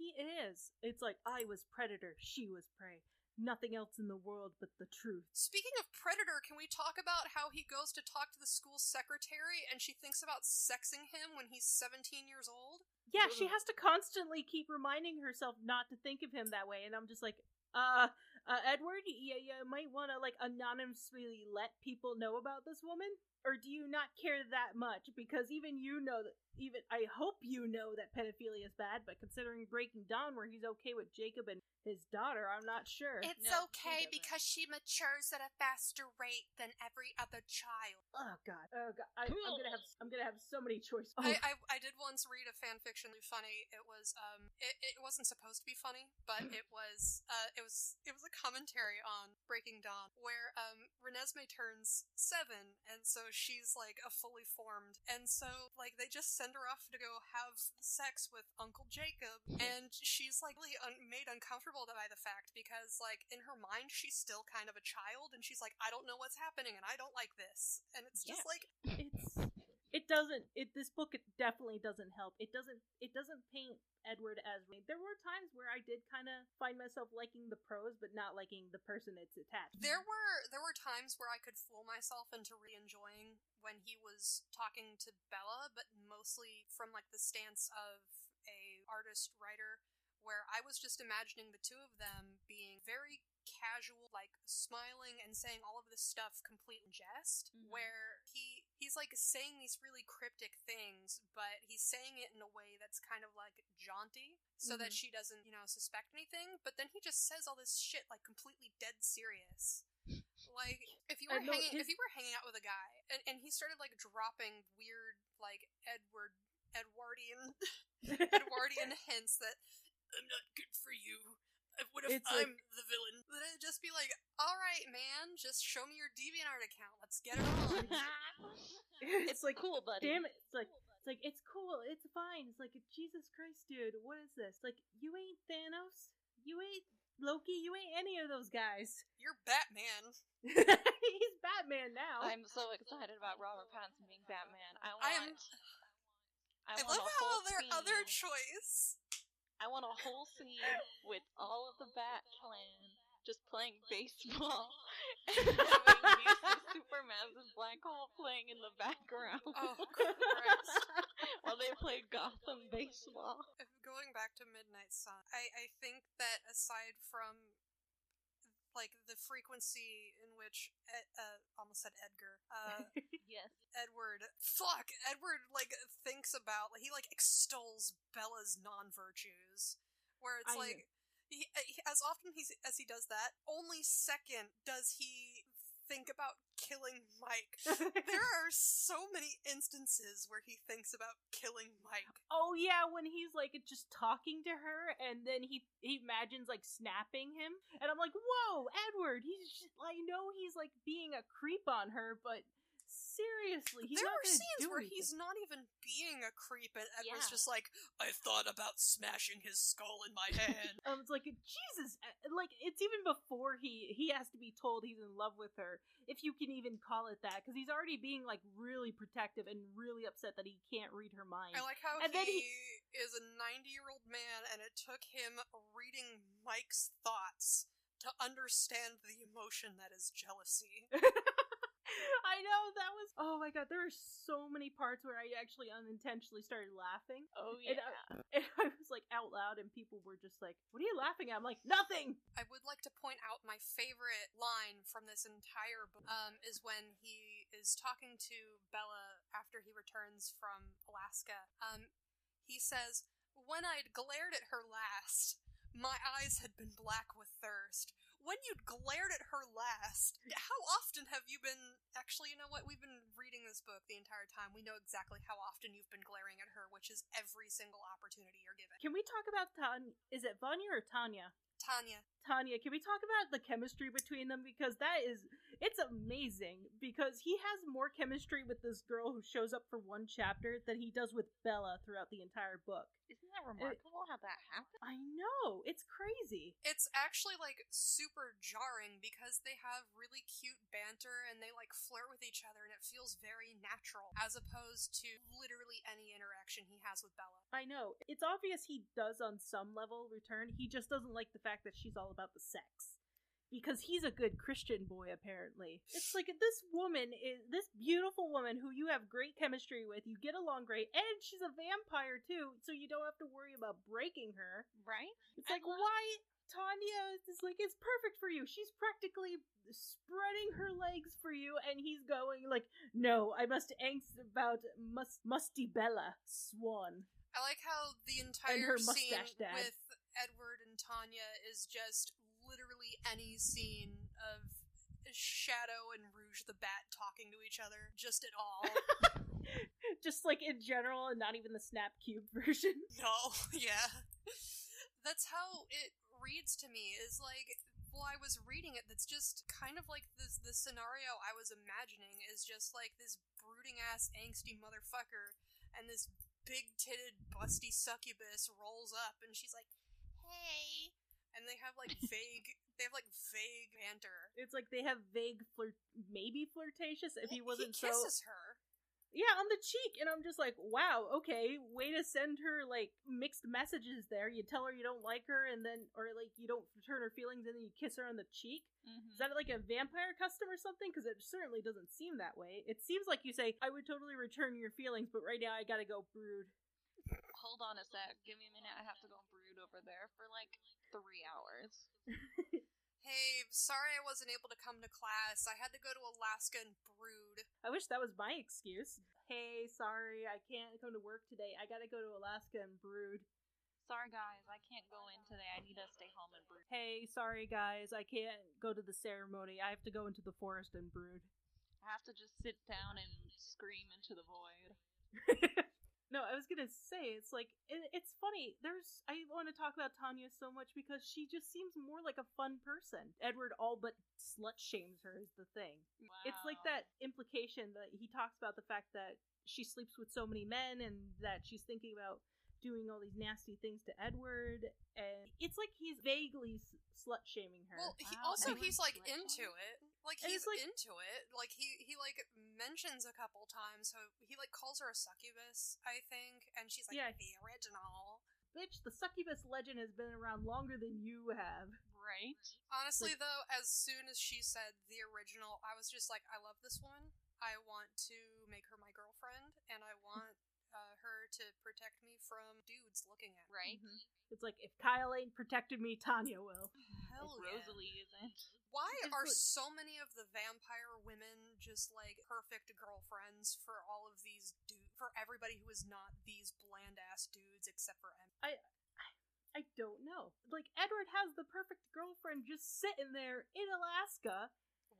[SPEAKER 3] He is. It's like I was predator, she was prey. Nothing else in the world but the truth.
[SPEAKER 2] Speaking of Predator, can we talk about how he goes to talk to the school secretary and she thinks about sexing him when he's 17 years old?
[SPEAKER 3] Yeah, she has to constantly keep reminding herself not to think of him that way, and I'm just like, uh, uh Edward, you, you might want to like anonymously let people know about this woman, or do you not care that much? Because even you know that. Even I hope you know that pedophilia is bad, but considering Breaking Dawn, where he's okay with Jacob and his daughter, I'm not sure.
[SPEAKER 2] It's
[SPEAKER 1] No,
[SPEAKER 2] okay because she matures at a faster rate than every other child.
[SPEAKER 3] oh God, oh God, I, I'm gonna have I'm gonna have so many choices. Oh,
[SPEAKER 2] I, I I did once read a fan fiction funny. It was um it, it wasn't supposed to be funny, but it was uh it was it was a commentary on Breaking Dawn where um Renesmee turns seven and so she's like a fully formed and so like they just send her off to go have sex with Uncle Jacob and she's like really un- made uncomfortable by the fact because like in her mind she's still kind of a child and she's like I don't know what's happening and I don't like this. And it's just like
[SPEAKER 3] it's it doesn't it this book it definitely doesn't help. It doesn't it doesn't paint edward as there were times where i did kind of find myself liking the prose but not liking the person it's attached
[SPEAKER 2] There were there were times where I could fool myself into re enjoying when he was talking to Bella, but mostly from like the stance of a artist writer where I was just imagining the two of them being very casual, like smiling and saying all of this stuff complete in jest,
[SPEAKER 1] Mhm.
[SPEAKER 2] where he he's like saying these really cryptic things, but he's saying it in a way that's kind of like jaunty, so that
[SPEAKER 3] Mhm.
[SPEAKER 2] she doesn't, you know, suspect anything. But then he just says all this shit like completely dead serious. Like if you were
[SPEAKER 3] know
[SPEAKER 2] hanging
[SPEAKER 3] his-
[SPEAKER 2] if you were hanging out with a guy and, and he started like dropping weird like Edward Edwardian Edwardian hints that I'm not good for you. What if
[SPEAKER 3] It's
[SPEAKER 2] I'm the villain? Then it'd just be like, all right, man, just show me your DeviantArt account. Let's get it on.
[SPEAKER 3] it's like
[SPEAKER 1] cool, buddy.
[SPEAKER 3] damn it it's like it's like it's cool it's fine it's like jesus christ dude what is this like you ain't thanos you ain't loki you ain't any of those guys
[SPEAKER 2] You're Batman.
[SPEAKER 3] he's batman now
[SPEAKER 1] I'm so excited about Robert Pattinson being Batman. I want.
[SPEAKER 2] I am.
[SPEAKER 1] I,
[SPEAKER 2] I,
[SPEAKER 1] want
[SPEAKER 2] love
[SPEAKER 1] a
[SPEAKER 2] how their
[SPEAKER 1] scene.
[SPEAKER 2] other choice.
[SPEAKER 1] I want a whole scene with all of the Bat Clan just playing baseball and having music of Supermassive Black Hole playing in the background
[SPEAKER 2] Oh, Christ.
[SPEAKER 1] while they play Gotham baseball.
[SPEAKER 2] If- Going back to Midnight Sun, I, I think that aside from like the frequency in which Ed, uh, almost said Edgar, uh,
[SPEAKER 1] Yes.
[SPEAKER 2] Edward, fuck, Edward like thinks about like he like extols Bella's non virtues, where it's
[SPEAKER 3] I
[SPEAKER 2] like he, he- as often he's, as he does that, only second does he think about killing Mike. there are so many instances where he thinks about killing Mike.
[SPEAKER 3] oh yeah, when he's like just talking to her, and then he he imagines like snapping him, and I'm like, whoa, Edward, he's just, I know he's like being a creep on her, but seriously, he's
[SPEAKER 2] there are scenes where
[SPEAKER 3] anything.
[SPEAKER 2] he's not even being a creep, and Edward's
[SPEAKER 1] Yeah.
[SPEAKER 2] just like, I thought about smashing his skull in my hand.
[SPEAKER 3] Um, it's like Jesus, uh, like it's even before he he has to be told he's in love with her, if you can even call it that, because he's already being like really protective and really upset that he can't read her mind.
[SPEAKER 2] I like how
[SPEAKER 3] And then
[SPEAKER 2] he,
[SPEAKER 3] he-
[SPEAKER 2] is a 90 year old man, and it took him reading Mike's thoughts to understand the emotion that is jealousy.
[SPEAKER 3] I know that was. Oh my god, there are so many parts where I actually unintentionally started laughing,
[SPEAKER 1] Oh
[SPEAKER 3] and,
[SPEAKER 1] yeah.
[SPEAKER 3] I, and I was like out loud, and people were just like, "What are you laughing at?" I'm like, "Nothing."
[SPEAKER 2] I would like to point out my favorite line from this entire book um, is when he is talking to Bella after he returns from Alaska. Um, he says, When I'd glared at her last, my eyes had been black with thirst. When you'd glared at her last, how often have you been. Actually, you know what? We've been reading this book the entire time. We know exactly how often you've been glaring at her, which is every single opportunity you're given.
[SPEAKER 3] Can we talk about Tanya? Is it Vanya or Tanya?
[SPEAKER 2] Tanya,
[SPEAKER 3] Tanya, can we talk about the chemistry between them? Because that is, it's amazing. Because he has more chemistry with this girl who shows up for one chapter than he does with Bella throughout the entire book.
[SPEAKER 1] Isn't that remarkable how that happened?
[SPEAKER 3] I know, it's crazy.
[SPEAKER 2] it's actually like super jarring because they have really cute banter and they like flirt with each other and it feels very natural as opposed to literally any interaction he has with Bella.
[SPEAKER 3] I know. It's obvious he does on some level return. He just doesn't like the fact that she's all about the sex. Because he's a good Christian boy, apparently. It's like this woman is this beautiful woman who you have great chemistry with, you get along great, and she's a vampire too, so you don't have to worry about breaking her.
[SPEAKER 1] Right?
[SPEAKER 3] It's like why Tanya is like it's perfect for you. She's practically spreading her legs for you, and he's going like, no, I must angst about must musty Bella Swan.
[SPEAKER 2] I like how the entire scene with Edward and Tanya is just any scene of Shadow and Rouge the Bat talking to each other, just at all.
[SPEAKER 3] Just like in general, and not even the Snap Cube version.
[SPEAKER 2] No, yeah. That's how it reads to me. Is like while I was reading it, that's just kind of like this the scenario I was imagining is just like this brooding ass angsty motherfucker and this big titted busty succubus rolls up and she's like, Hey and they have like vague they have like vague banter.
[SPEAKER 3] It's like they have vague flirt, maybe flirtatious. If he wasn't
[SPEAKER 2] he
[SPEAKER 3] so,
[SPEAKER 2] her.
[SPEAKER 3] yeah, on the cheek, and I'm just like, wow, okay, way to send her like mixed messages there. You tell her you don't like her, and then, or like you don't return her feelings, and then you kiss her on the cheek.
[SPEAKER 1] Mm-hmm.
[SPEAKER 3] Is that like a vampire custom or something? Because it certainly doesn't seem that way. It seems like you say, I would totally return your feelings, but right now I gotta go brood.
[SPEAKER 1] Hold on a sec. Give me a minute. I have to go brood over there for like three hours.
[SPEAKER 2] Hey, sorry I wasn't able to come to class. I had to go to Alaska and brood.
[SPEAKER 3] I wish that was my excuse. Hey, sorry, I can't come to work today. I gotta go to Alaska and brood.
[SPEAKER 1] Sorry guys, I can't go in today. I need to stay home and brood.
[SPEAKER 3] Hey, sorry guys, I can't go to the ceremony. I have to go into the forest and brood.
[SPEAKER 1] I have to just sit down and scream into the void.
[SPEAKER 3] no, I was gonna say it's like it, it's funny. There's I want to talk about Tanya so much because she just seems more like a fun person. Edward all but slut shames her is the thing.
[SPEAKER 1] Wow.
[SPEAKER 3] It's like that implication that he talks about the fact that she sleeps with so many men and that she's thinking about doing all these nasty things to Edward, and it's like he's vaguely s- slut shaming her.
[SPEAKER 2] Well, he,
[SPEAKER 1] Wow,
[SPEAKER 2] also
[SPEAKER 1] Edward
[SPEAKER 2] he's like into it. Like
[SPEAKER 3] And
[SPEAKER 2] he's
[SPEAKER 3] like-
[SPEAKER 2] into it. Like he he like mentions a couple times how he like calls her a succubus, I think, and she's like
[SPEAKER 3] Yeah.
[SPEAKER 2] the original.
[SPEAKER 3] Bitch, the succubus legend has been around longer than you have.
[SPEAKER 1] right.
[SPEAKER 2] Honestly, though, as soon as she said the original, I was just like, I love this woman. I want to make her my girlfriend, and I want her to protect me from dudes looking at me.
[SPEAKER 1] Right.
[SPEAKER 3] Mhm. It's like if Kyle ain't protected me, Tanya will.
[SPEAKER 2] Hell
[SPEAKER 1] if
[SPEAKER 2] yeah.
[SPEAKER 1] Rosalie isn't.
[SPEAKER 2] Why
[SPEAKER 3] It's
[SPEAKER 2] are
[SPEAKER 3] like-
[SPEAKER 2] so many of the vampire women just like perfect girlfriends for all of these dudes? For everybody who is not these bland ass dudes, except for Em.
[SPEAKER 3] I don't know. Like Edward has the perfect girlfriend just sitting there in Alaska,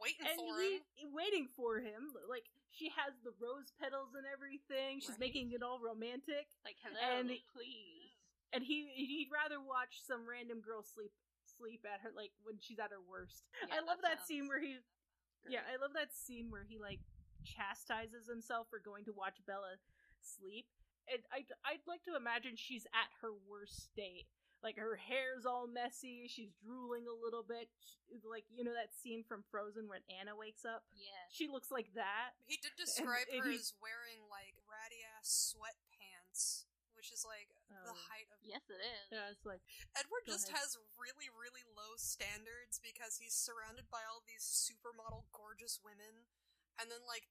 [SPEAKER 2] Waiting
[SPEAKER 3] and
[SPEAKER 2] for
[SPEAKER 3] he
[SPEAKER 2] him.
[SPEAKER 3] waiting for him. Like she has the rose petals and everything. She's
[SPEAKER 1] Right.
[SPEAKER 3] making it all romantic,
[SPEAKER 1] Like, hello,
[SPEAKER 3] And-
[SPEAKER 1] please.
[SPEAKER 3] and he he'd rather watch some random girl sleep sleep at her like when she's at her worst.
[SPEAKER 1] Yeah,
[SPEAKER 3] I love that,
[SPEAKER 1] sounds
[SPEAKER 3] scene where he
[SPEAKER 1] great.
[SPEAKER 3] yeah, I love that scene where he like chastises himself for going to watch Bella sleep. And I I'd like to imagine she's at her worst state. Like her hair's all messy, she's drooling a little bit. Sh- Like you know that scene from Frozen when Anna wakes up.
[SPEAKER 1] Yeah.
[SPEAKER 3] She looks like that.
[SPEAKER 2] He did describe
[SPEAKER 3] and
[SPEAKER 2] her
[SPEAKER 3] he-
[SPEAKER 2] as wearing like ratty ass sweatpants, which is like the
[SPEAKER 3] Oh.
[SPEAKER 2] height of.
[SPEAKER 1] Yes, it is.
[SPEAKER 3] Yeah, it's like
[SPEAKER 2] Edward just
[SPEAKER 3] ahead.
[SPEAKER 2] has really, really low standards because he's surrounded by all these supermodel, gorgeous women, and then like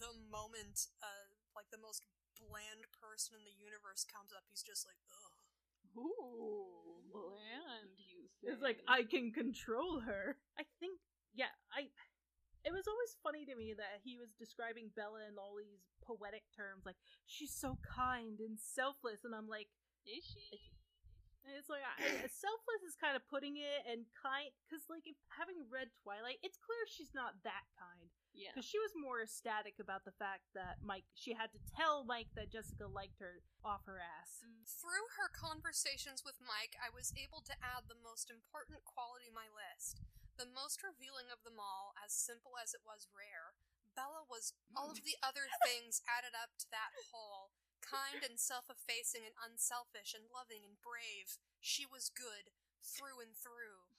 [SPEAKER 2] the moment, uh, like the most bland person in the universe comes up, he's just like, ugh.
[SPEAKER 1] Ooh, bland, you say.
[SPEAKER 3] it's like I can control her. I think yeah, I it was always funny to me that he was describing Bella in all these poetic terms like she's so kind and selfless and I'm like
[SPEAKER 1] Is she?
[SPEAKER 3] And it's like I, selfless is kind of putting it, and kind because like if having read Twilight, it's clear she's not that kind
[SPEAKER 1] Yeah.
[SPEAKER 3] because she was more ecstatic about the fact that Mike she had to tell Mike that Jessica liked her off her ass. Mm.
[SPEAKER 2] Through her conversations with Mike, I was able to add the most important quality to my list. The most revealing of them all, as simple as it was rare, Bella was hmm. all of the other things added up to that whole. Kind and self effacing and unselfish and loving and brave. She was good, through and through.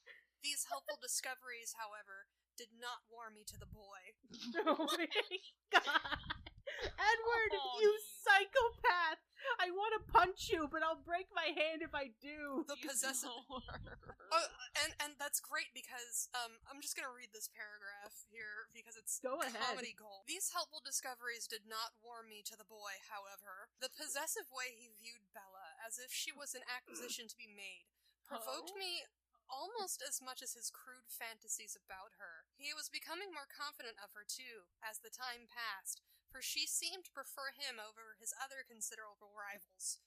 [SPEAKER 2] These helpful discoveries, however, did not warm me to the boy.
[SPEAKER 3] oh my god, Edward,
[SPEAKER 1] Oh,
[SPEAKER 3] you
[SPEAKER 1] you-
[SPEAKER 3] psychopath! I want to punch you, but I'll break my hand if I do.
[SPEAKER 2] The possessive. Oh, and and that's great because um I'm just gonna read this paragraph here because it's
[SPEAKER 3] Go ahead.
[SPEAKER 2] comedy gold. These helpful discoveries did not warm me to the boy, however. The possessive way he viewed Bella, as if she was an acquisition to be made, provoked
[SPEAKER 1] Oh.
[SPEAKER 2] me almost as much as his crude fantasies about her. He was becoming more confident of her too, as the time passed, for she seemed to prefer him over his other considerable rivals.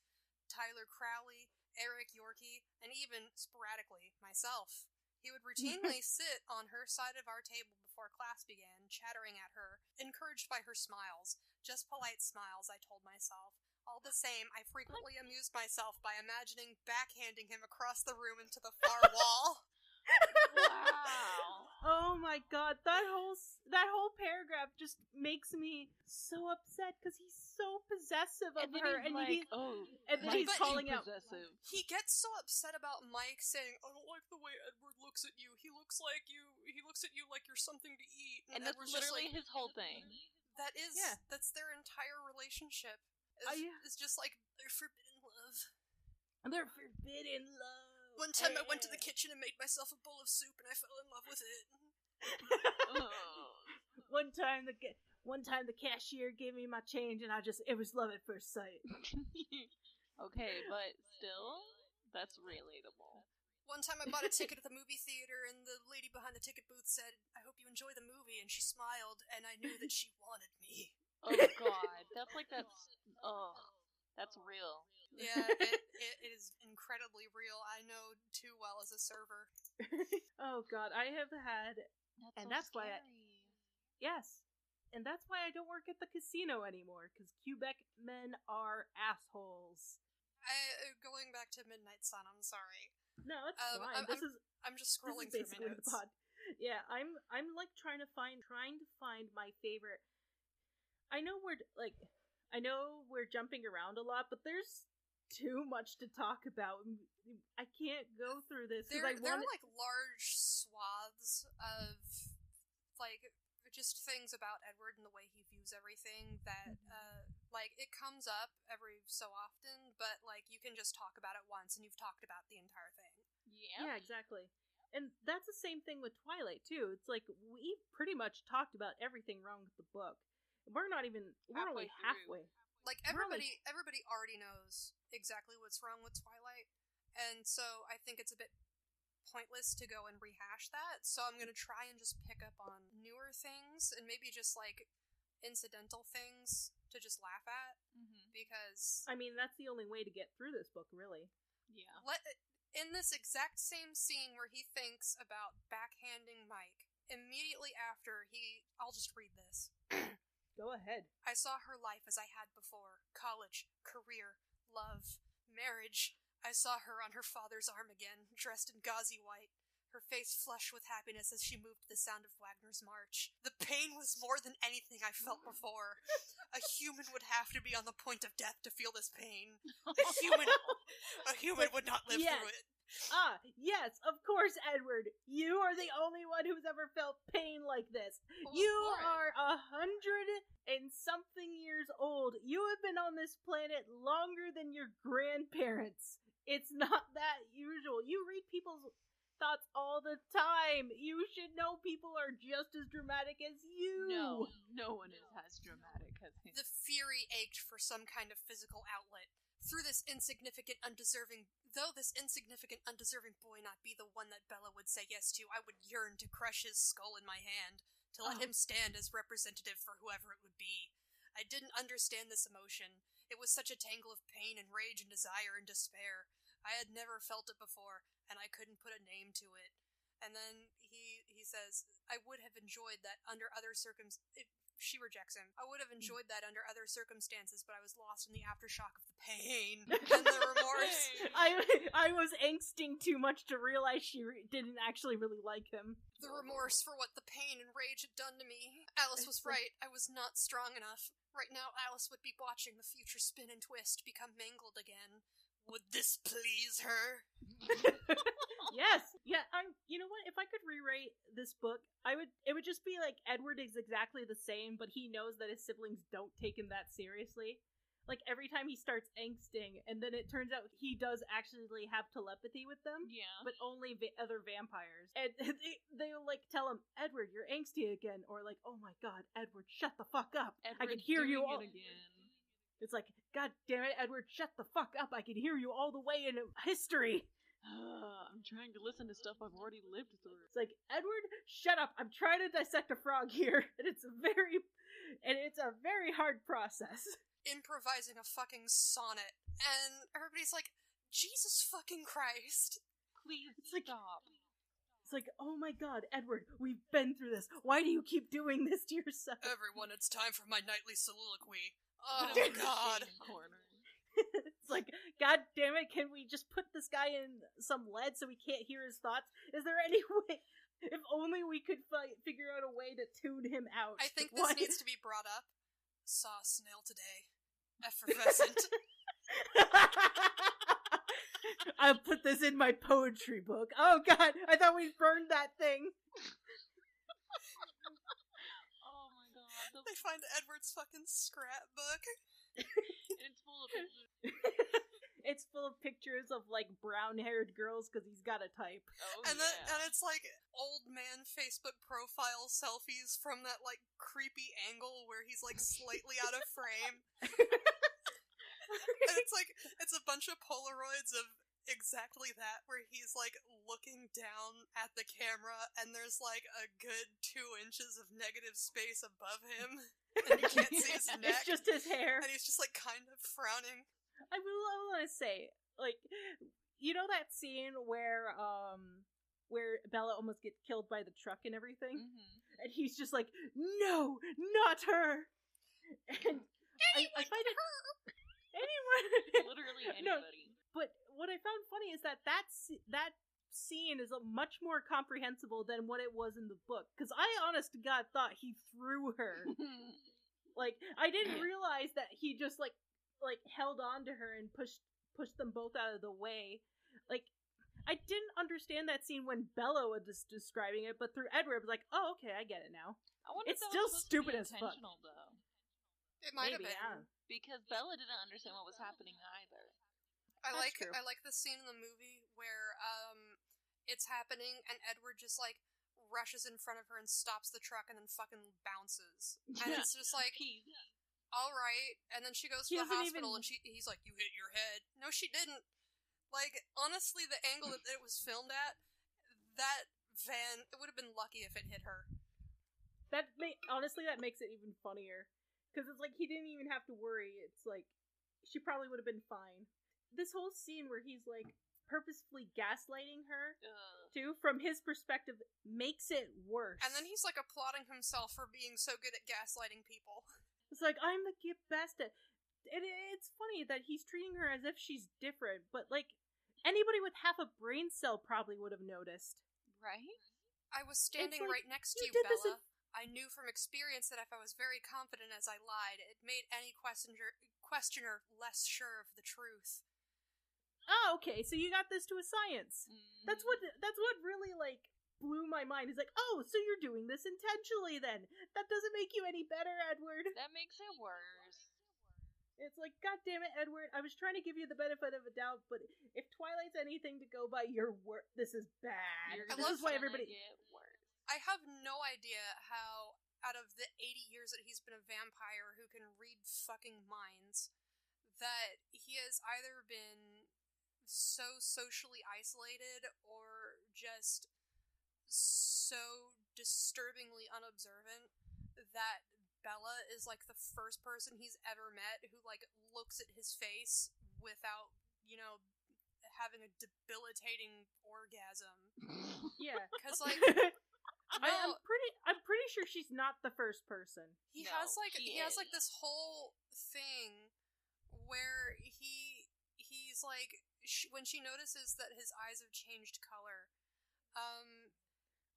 [SPEAKER 2] Tyler Crowley, Eric Yorkie, and even, sporadically, myself. He would routinely sit on her side of our table before class began, chattering at her, encouraged by her smiles. Just polite smiles, I told myself. All the same, I frequently amused myself by imagining backhanding him across the room into the far wall.
[SPEAKER 1] Wow.
[SPEAKER 3] Oh my god, that whole that whole paragraph just makes me so upset because he's so possessive of
[SPEAKER 1] And
[SPEAKER 3] her,
[SPEAKER 1] he's
[SPEAKER 3] and
[SPEAKER 1] like,
[SPEAKER 3] he
[SPEAKER 1] oh,
[SPEAKER 3] and then
[SPEAKER 2] he's
[SPEAKER 1] Mike's
[SPEAKER 3] calling out-
[SPEAKER 2] He gets so upset about Mike saying, "I don't like the way Edward looks at you. He looks like you. He looks at you like you're something to eat."
[SPEAKER 1] And that's
[SPEAKER 2] Edward's
[SPEAKER 1] literally
[SPEAKER 2] like,
[SPEAKER 1] his whole thing.
[SPEAKER 2] That is,
[SPEAKER 3] Yeah.
[SPEAKER 2] that's their entire relationship. Is, oh,
[SPEAKER 3] I-
[SPEAKER 2] is just like their forbidden love.
[SPEAKER 3] they're forbidden love.
[SPEAKER 2] One time I went to the kitchen and made myself a bowl of soup, and I fell in love with it.
[SPEAKER 1] Ugh.
[SPEAKER 3] one time the ca- one time the cashier gave me my change, and I just it was love at first sight.
[SPEAKER 1] okay, but still, that's relatable.
[SPEAKER 2] One time I bought a ticket at the movie theater, and the lady behind the ticket booth said, "I hope you enjoy the movie," and she smiled, and I knew that she wanted me.
[SPEAKER 1] Oh god, that's like that's oh, that's real.
[SPEAKER 2] Yeah, it, it, it is incredibly real. I know too well as a server.
[SPEAKER 3] oh god, I have had
[SPEAKER 1] That's
[SPEAKER 3] And
[SPEAKER 1] so
[SPEAKER 3] that's why I-
[SPEAKER 1] scary.
[SPEAKER 3] Yes, and that's why I don't work at the casino anymore because Quebec men are assholes.
[SPEAKER 2] I, uh, going back to Midnight Sun, I'm sorry.
[SPEAKER 3] No, it's
[SPEAKER 2] Um,
[SPEAKER 3] fine.
[SPEAKER 2] I'm-
[SPEAKER 3] this is
[SPEAKER 2] I'm just
[SPEAKER 3] this
[SPEAKER 2] scrolling
[SPEAKER 3] is
[SPEAKER 2] through
[SPEAKER 3] basically the pod. Yeah, I'm I'm like trying to find trying to find my favorite. I know we're like I know we're jumping around a lot, but there's too much to talk about. I can't go through this
[SPEAKER 2] There,
[SPEAKER 3] I
[SPEAKER 2] there
[SPEAKER 3] want
[SPEAKER 2] are like large swaths of like just things about Edward and the way he views everything that
[SPEAKER 3] Mm-hmm.
[SPEAKER 2] uh like it comes up every so often, but like you can just talk about it once and you've talked about the entire thing.
[SPEAKER 1] Yeah.
[SPEAKER 3] Yeah, exactly. And that's the same thing with Twilight too. It's like we pretty much talked about everything wrong with the book. We're not even we're only
[SPEAKER 1] Halfway through.
[SPEAKER 3] halfway.
[SPEAKER 2] Like
[SPEAKER 3] Really?
[SPEAKER 2] everybody everybody already knows exactly what's wrong with Twilight. And so I think it's a bit pointless to go and rehash that. So I'm going to try and just pick up on newer things and maybe just like incidental things to just laugh at
[SPEAKER 1] hmm
[SPEAKER 2] because
[SPEAKER 3] I mean, that's the only way to get through this book, really.
[SPEAKER 1] Yeah.
[SPEAKER 2] let In this exact same scene where he thinks about backhanding Mike, immediately after he. I'll just read this.
[SPEAKER 3] Go ahead.
[SPEAKER 2] I saw her life as I had before college, career, love, marriage. I saw her on her father's arm again, dressed in gauzy white, her face flushed with happiness as she moved to the sound of Wagner's march. The pain was more than anything I felt before. A human would have to be on the point of death to feel this pain. A human, a human would not live
[SPEAKER 3] Yes.
[SPEAKER 2] through it.
[SPEAKER 3] Ah, yes, of course, Edward. You are the only one who's ever felt pain like this.
[SPEAKER 1] Well,
[SPEAKER 3] you are a hundred and something years old. You have been on this planet longer than your grandparents. It's not that usual. You read people's thoughts all the time. You should know people are just as dramatic as you.
[SPEAKER 4] No, no one is as dramatic as him.
[SPEAKER 2] The fury ached for some kind of physical outlet. Through this insignificant, undeserving, though this insignificant, undeserving boy not be the one that Bella would say yes to, I would yearn to crush his skull in my hand, to let
[SPEAKER 3] Oh.
[SPEAKER 2] him stand as representative for whoever it would be. I didn't understand this emotion. It was such a tangle of pain and rage and desire and despair. I had never felt it before, and I couldn't put a name to it. And then he he says, "I would have enjoyed that under other circum." It, she rejects him. I would have enjoyed that under other circumstances, but I was lost in the aftershock of the pain and the remorse.
[SPEAKER 3] I I was angsting too much to realize she re- didn't actually really like him.
[SPEAKER 2] The remorse for what the pain and rage had done to me. Alice was right. I was not strong enough. Right now, Alice would be watching the future spin and twist, become mangled again. Would this please her?
[SPEAKER 3] yes, yeah. I'm. You know what? If I could rewrite this book, I would. It would just be like Edward is exactly the same, but he knows that his siblings don't take him that seriously. Like every time he starts angsting, and then it turns out he does actually have telepathy with them.
[SPEAKER 1] Yeah.
[SPEAKER 3] But only va- other vampires, and they, they'll like tell him, "Edward, you're angsty again," or like, "Oh my God, Edward, shut the fuck up! I can hear you all."
[SPEAKER 1] again.
[SPEAKER 3] It's like, God damn it, Edward, shut the fuck up! I can hear you all the way in history.
[SPEAKER 1] I'm trying to listen to stuff I've already lived through.
[SPEAKER 3] It's like, Edward, shut up. I'm trying to dissect a frog here. And it's a very and it's a very hard process.
[SPEAKER 2] Improvising a fucking sonnet. And everybody's like, Jesus fucking Christ.
[SPEAKER 1] Please
[SPEAKER 3] It's like-
[SPEAKER 1] stop.
[SPEAKER 3] It's like, oh my god, Edward, we've been through this. Why do you keep doing this to yourself?
[SPEAKER 2] Everyone, it's time for my nightly soliloquy. Oh
[SPEAKER 1] him
[SPEAKER 2] god.
[SPEAKER 3] it's like, god damn it, can we just put this guy in some lead so we can't hear his thoughts? Is there any way? If only we could fi- figure out a way to tune him out.
[SPEAKER 2] I think this
[SPEAKER 3] Why-
[SPEAKER 2] needs to be brought up. Saw a snail today. Effervescent.
[SPEAKER 3] I'll put this in my poetry book. Oh god, I thought we burned that thing.
[SPEAKER 1] Oh my god. The,
[SPEAKER 2] they find Edward's fucking scrapbook.
[SPEAKER 1] it's full of pictures.
[SPEAKER 3] it's full of pictures of like brown-haired girls because he's got a type.
[SPEAKER 1] Oh,
[SPEAKER 2] and then
[SPEAKER 1] yeah.
[SPEAKER 2] and it's like old man Facebook profile selfies from that like creepy angle where he's like slightly out of frame. and it's like it's a bunch of Polaroids of exactly that where he's like looking down at the camera and there's like a good two inches of negative space above him and you can't see his neck
[SPEAKER 3] It's just his hair.
[SPEAKER 2] and he's just like kind of frowning.
[SPEAKER 3] I will. I want to say, like, you know that scene where um where Bella almost gets killed by the truck and everything,
[SPEAKER 1] Mhm.
[SPEAKER 3] and he's just like, "No, not her." And I, I find it anyone.
[SPEAKER 1] Literally
[SPEAKER 3] No,
[SPEAKER 1] anybody.
[SPEAKER 3] But what I found funny is that that that scene is a much more comprehensible than what it was in the book. Because I, honest to God, thought he threw her. like I didn't realize that he just like like held on to her and pushed pushed them both out of the way. Like I didn't understand that scene when Bella was just describing it, but through Edward, I was like, oh okay, I get it now.
[SPEAKER 1] I wonder
[SPEAKER 3] It's
[SPEAKER 1] if
[SPEAKER 3] still
[SPEAKER 1] was supposed to be
[SPEAKER 3] stupid as fuck.
[SPEAKER 1] though.
[SPEAKER 2] It might
[SPEAKER 3] Maybe,
[SPEAKER 2] have been.
[SPEAKER 3] yeah.
[SPEAKER 1] Because Bella didn't understand what was happening either.
[SPEAKER 2] I
[SPEAKER 3] That's
[SPEAKER 2] like
[SPEAKER 3] true.
[SPEAKER 2] I like the scene in the movie where um it's happening and Edward just like rushes in front of her and stops the truck and then fucking bounces. And
[SPEAKER 1] Yeah.
[SPEAKER 2] it's just like,
[SPEAKER 1] Peace.
[SPEAKER 2] All right. And then she goes
[SPEAKER 3] He
[SPEAKER 2] to the hospital
[SPEAKER 3] even-
[SPEAKER 2] and she he's like, you hit your head. No, she didn't. Like honestly, the angle that it was filmed at, that van, it would have been lucky if it hit her.
[SPEAKER 3] That may honestly that makes it even funnier because it's like he didn't even have to worry. It's like she probably would have been fine. This whole scene where he's like purposefully gaslighting her
[SPEAKER 1] Ugh.
[SPEAKER 3] too from his perspective makes it worse.
[SPEAKER 2] And then he's like applauding himself for being so good at gaslighting people.
[SPEAKER 3] It's like I'm the best at. It, it's funny that he's treating her as if she's different, but like anybody with half a brain cell probably would have noticed.
[SPEAKER 1] Right?
[SPEAKER 2] I was standing
[SPEAKER 3] like,
[SPEAKER 2] right next to
[SPEAKER 3] you
[SPEAKER 2] you,
[SPEAKER 3] did this
[SPEAKER 2] Bella. I knew from experience that if I was very confident as I lied, it made any questioner questioner less sure of the truth.
[SPEAKER 3] Oh, okay, so you got this to a science. That's
[SPEAKER 1] Mhm.
[SPEAKER 3] what that's what really like blew my mind. Is like, oh, so you're doing this intentionally then? That doesn't make you any better, Edward.
[SPEAKER 1] That makes it worse.
[SPEAKER 3] It's like, god damn it, Edward. I was trying to give you the benefit of a doubt, but if Twilight's anything to go by, your work, This is bad.
[SPEAKER 1] You're
[SPEAKER 3] this
[SPEAKER 2] love
[SPEAKER 3] is why everybody.
[SPEAKER 2] I have no idea how, out of the 80 years that he's been a vampire who can read fucking minds, that he has either been so socially isolated or just so disturbingly unobservant that Bella is like the first person he's ever met who like looks at his face without, you know, having a debilitating orgasm.
[SPEAKER 3] Yeah.
[SPEAKER 2] Cuz like
[SPEAKER 3] I, I'm pretty. I'm pretty sure she's not the first person.
[SPEAKER 2] he
[SPEAKER 1] No,
[SPEAKER 2] has like
[SPEAKER 1] he
[SPEAKER 2] he, has like this whole thing where he he's like sh- when she notices that his eyes have changed color um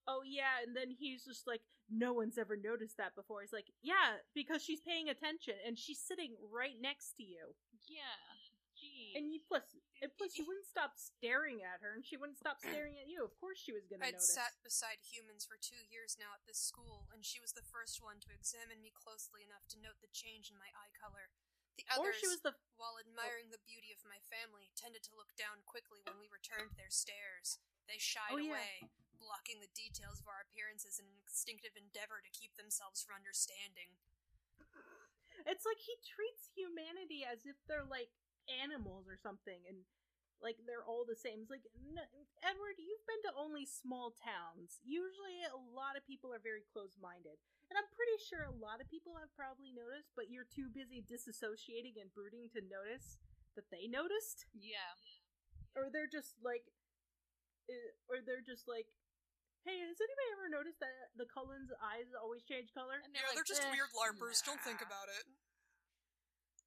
[SPEAKER 3] Oh yeah, and then he's just like, no one's ever noticed that before. He's like, yeah, because she's paying attention and she's sitting right next to you.
[SPEAKER 1] Yeah. Gee.
[SPEAKER 3] And you plus, and plus, you wouldn't stop staring at her, and she wouldn't stop staring at you. Of course, she was gonna
[SPEAKER 2] i'd
[SPEAKER 3] notice.
[SPEAKER 2] sat beside humans for two years now at this school and she was the first one to examine me closely enough to note the change in my eye color the
[SPEAKER 3] or
[SPEAKER 2] others
[SPEAKER 3] she was the
[SPEAKER 2] while oh. admiring the beauty of my family tended to look down quickly when we returned their stares. They shied
[SPEAKER 3] Oh, yeah.
[SPEAKER 2] away blocking the details of our appearances in an instinctive endeavor to keep themselves from understanding.
[SPEAKER 3] It's like he treats humanity as if they're like animals or something, and like they're all the same. It's like, n- Edward, you've been to only small towns. Usually, a lot of people are very close-minded, and I'm pretty sure a lot of people have probably noticed, but you're too busy disassociating and brooding to notice that they noticed,
[SPEAKER 1] yeah.
[SPEAKER 3] or they're just like, eh, or they're just like. Hey, has anybody ever noticed that the Cullens' eyes always change color?
[SPEAKER 1] And
[SPEAKER 2] yeah
[SPEAKER 1] like,
[SPEAKER 2] they're just
[SPEAKER 3] "Eh,
[SPEAKER 2] weird larpers don't think about it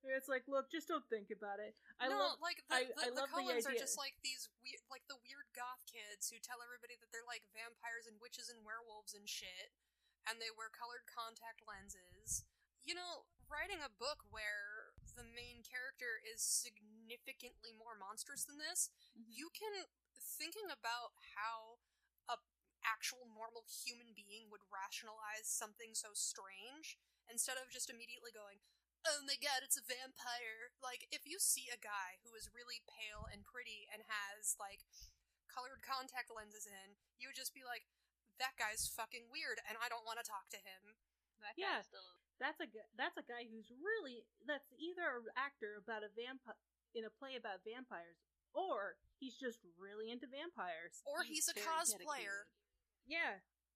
[SPEAKER 3] It's like, look, just don't think about it. I
[SPEAKER 2] no,
[SPEAKER 3] love
[SPEAKER 2] like the,
[SPEAKER 3] I-
[SPEAKER 2] the,
[SPEAKER 3] I
[SPEAKER 2] the
[SPEAKER 3] love the
[SPEAKER 2] are just like these weird, like the weird goth kids who tell everybody that they're like vampires and witches and werewolves and shit, and they wear colored contact lenses. You know, writing a book where the main character is significantly more monstrous than this,
[SPEAKER 1] Mhm.
[SPEAKER 2] you can thinking about how a actual normal human being would rationalize something so strange instead of just immediately going oh my god it's a vampire like if you see a guy who is really pale and pretty and has like colored contact lenses in you would just be like that guy's fucking weird and i don't want to talk to him
[SPEAKER 1] That
[SPEAKER 3] Yeah.
[SPEAKER 1] still.
[SPEAKER 3] that's a that's a guy who's really that's either an actor about a vampire in a play about vampires, or he's just really into vampires.
[SPEAKER 2] or he's, a cosplayer
[SPEAKER 1] dedicated.
[SPEAKER 3] Yeah,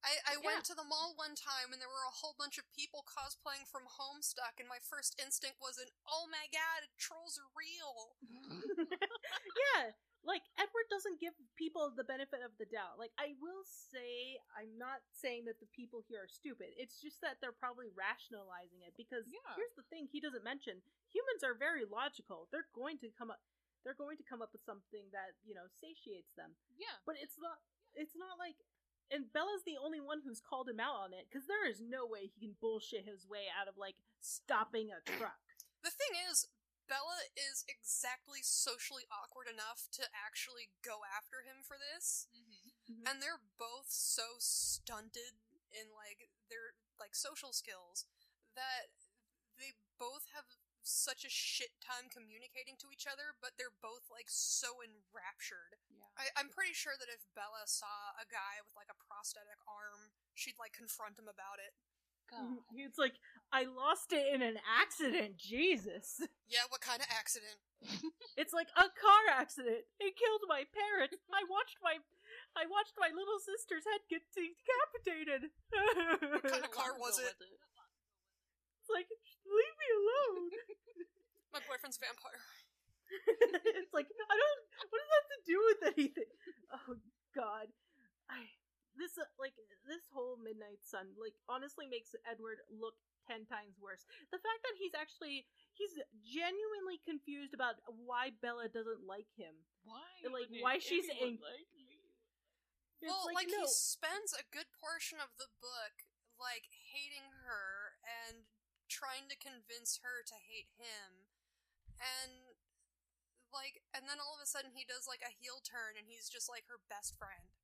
[SPEAKER 2] I, I
[SPEAKER 3] Yeah.
[SPEAKER 2] went to the mall one time and there were a whole bunch of people cosplaying from Homestuck, and my first instinct was an "Oh my god, trolls are real."
[SPEAKER 3] yeah. Like Edward doesn't give people the benefit of the doubt. Like I will say, I'm not saying that the people here are stupid. It's just that they're probably rationalizing it because
[SPEAKER 1] Yeah.
[SPEAKER 3] here's the thing: he doesn't mention humans are very logical. They're going to come up. They're going to come up with something that you know satiates them.
[SPEAKER 1] Yeah.
[SPEAKER 3] But it's not. It's not like. And Bella's the only one who's called him out on it because there is no way he can bullshit his way out of like stopping a truck.
[SPEAKER 2] The thing is, Bella is exactly socially awkward enough to actually go after him for this,
[SPEAKER 1] Mm-hmm.
[SPEAKER 2] and they're both so stunted in like their like social skills that they both have such a shit time communicating to each other, but they're both like so enraptured.
[SPEAKER 1] Yeah.
[SPEAKER 2] I, I'm pretty sure that if Bella saw a guy with like a prosthetic arm, she'd like confront him about it.
[SPEAKER 1] God.
[SPEAKER 3] It's like I lost it in an accident. Jesus.
[SPEAKER 2] Yeah, what kind of accident?
[SPEAKER 3] It's like a car accident. It killed my parents. I watched my I watched my little sister's head get decapitated.
[SPEAKER 2] What kind of car was
[SPEAKER 1] ago
[SPEAKER 2] it?
[SPEAKER 3] It's like leave me alone.
[SPEAKER 2] My boyfriend's vampire.
[SPEAKER 3] it's like I don't. What does that have to do with anything. Oh God, I this uh, like this whole Midnight Sun like honestly makes Edward look ten times worse. The fact that he's actually he's genuinely confused about why Bella doesn't like him.
[SPEAKER 1] Why?
[SPEAKER 3] Like,
[SPEAKER 1] wouldn't
[SPEAKER 3] why she's
[SPEAKER 1] anyone
[SPEAKER 3] ang-
[SPEAKER 1] like me?
[SPEAKER 3] It's
[SPEAKER 2] well, like,
[SPEAKER 3] no.
[SPEAKER 2] he spends a good portion of the book like hating her and trying to convince her to hate him, and like, and then all of a sudden he does like a heel turn and he's just like her best friend.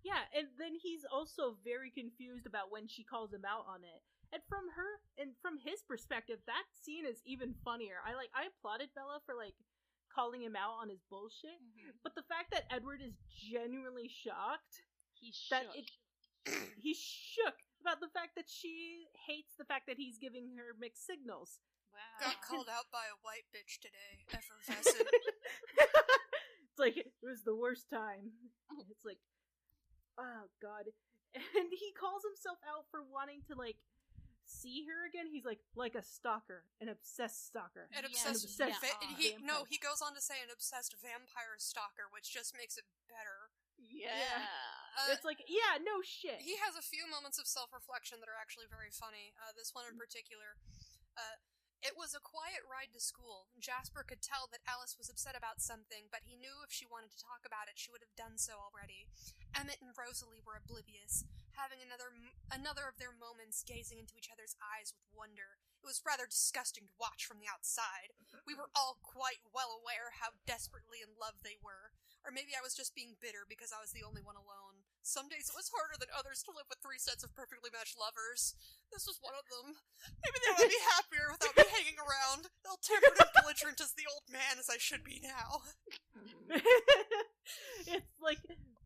[SPEAKER 3] Yeah, and then he's also very confused about when she calls him out on it. And from her and from his perspective, that scene is even funnier. I like I applauded Bella for like calling him out on his bullshit, mm-hmm. but the fact that Edward is genuinely shocked
[SPEAKER 1] He
[SPEAKER 3] that
[SPEAKER 1] shook.
[SPEAKER 3] it he's shook about the fact that she hates the fact that he's giving her mixed signals.
[SPEAKER 1] wow.
[SPEAKER 2] Got called out by a white bitch today, effervescent.
[SPEAKER 3] it's like it was the worst time. It's like, oh god, and he calls himself out for wanting to like see her again. He's like like a stalker, an obsessed stalker.
[SPEAKER 2] An
[SPEAKER 1] Yeah,
[SPEAKER 2] obsessed
[SPEAKER 3] yeah,
[SPEAKER 2] va- he no, he goes on to say an obsessed vampire stalker, which just makes it better.
[SPEAKER 1] Yeah.
[SPEAKER 2] Uh,
[SPEAKER 3] it's like, yeah, no shit.
[SPEAKER 2] He has a few moments of self reflection that are actually very funny. Uh, this one in particular. Uh, it was a quiet ride to school. Jasper could tell that Alice was upset about something, but he knew if she wanted to talk about it, she would have done so already. Emmett and Rosalie were oblivious, having another another of their moments gazing into each other's eyes with wonder. It was rather disgusting to watch from the outside. We were all quite well aware how desperately in love they were. Or maybe I was just being bitter because I was the only one alone. Some days it was harder than others to live with three sets of perfectly matched lovers. This was one of them. Maybe they would be happier without me hanging around, ill tempered and belligerent as the old man as I should be now.
[SPEAKER 3] it's like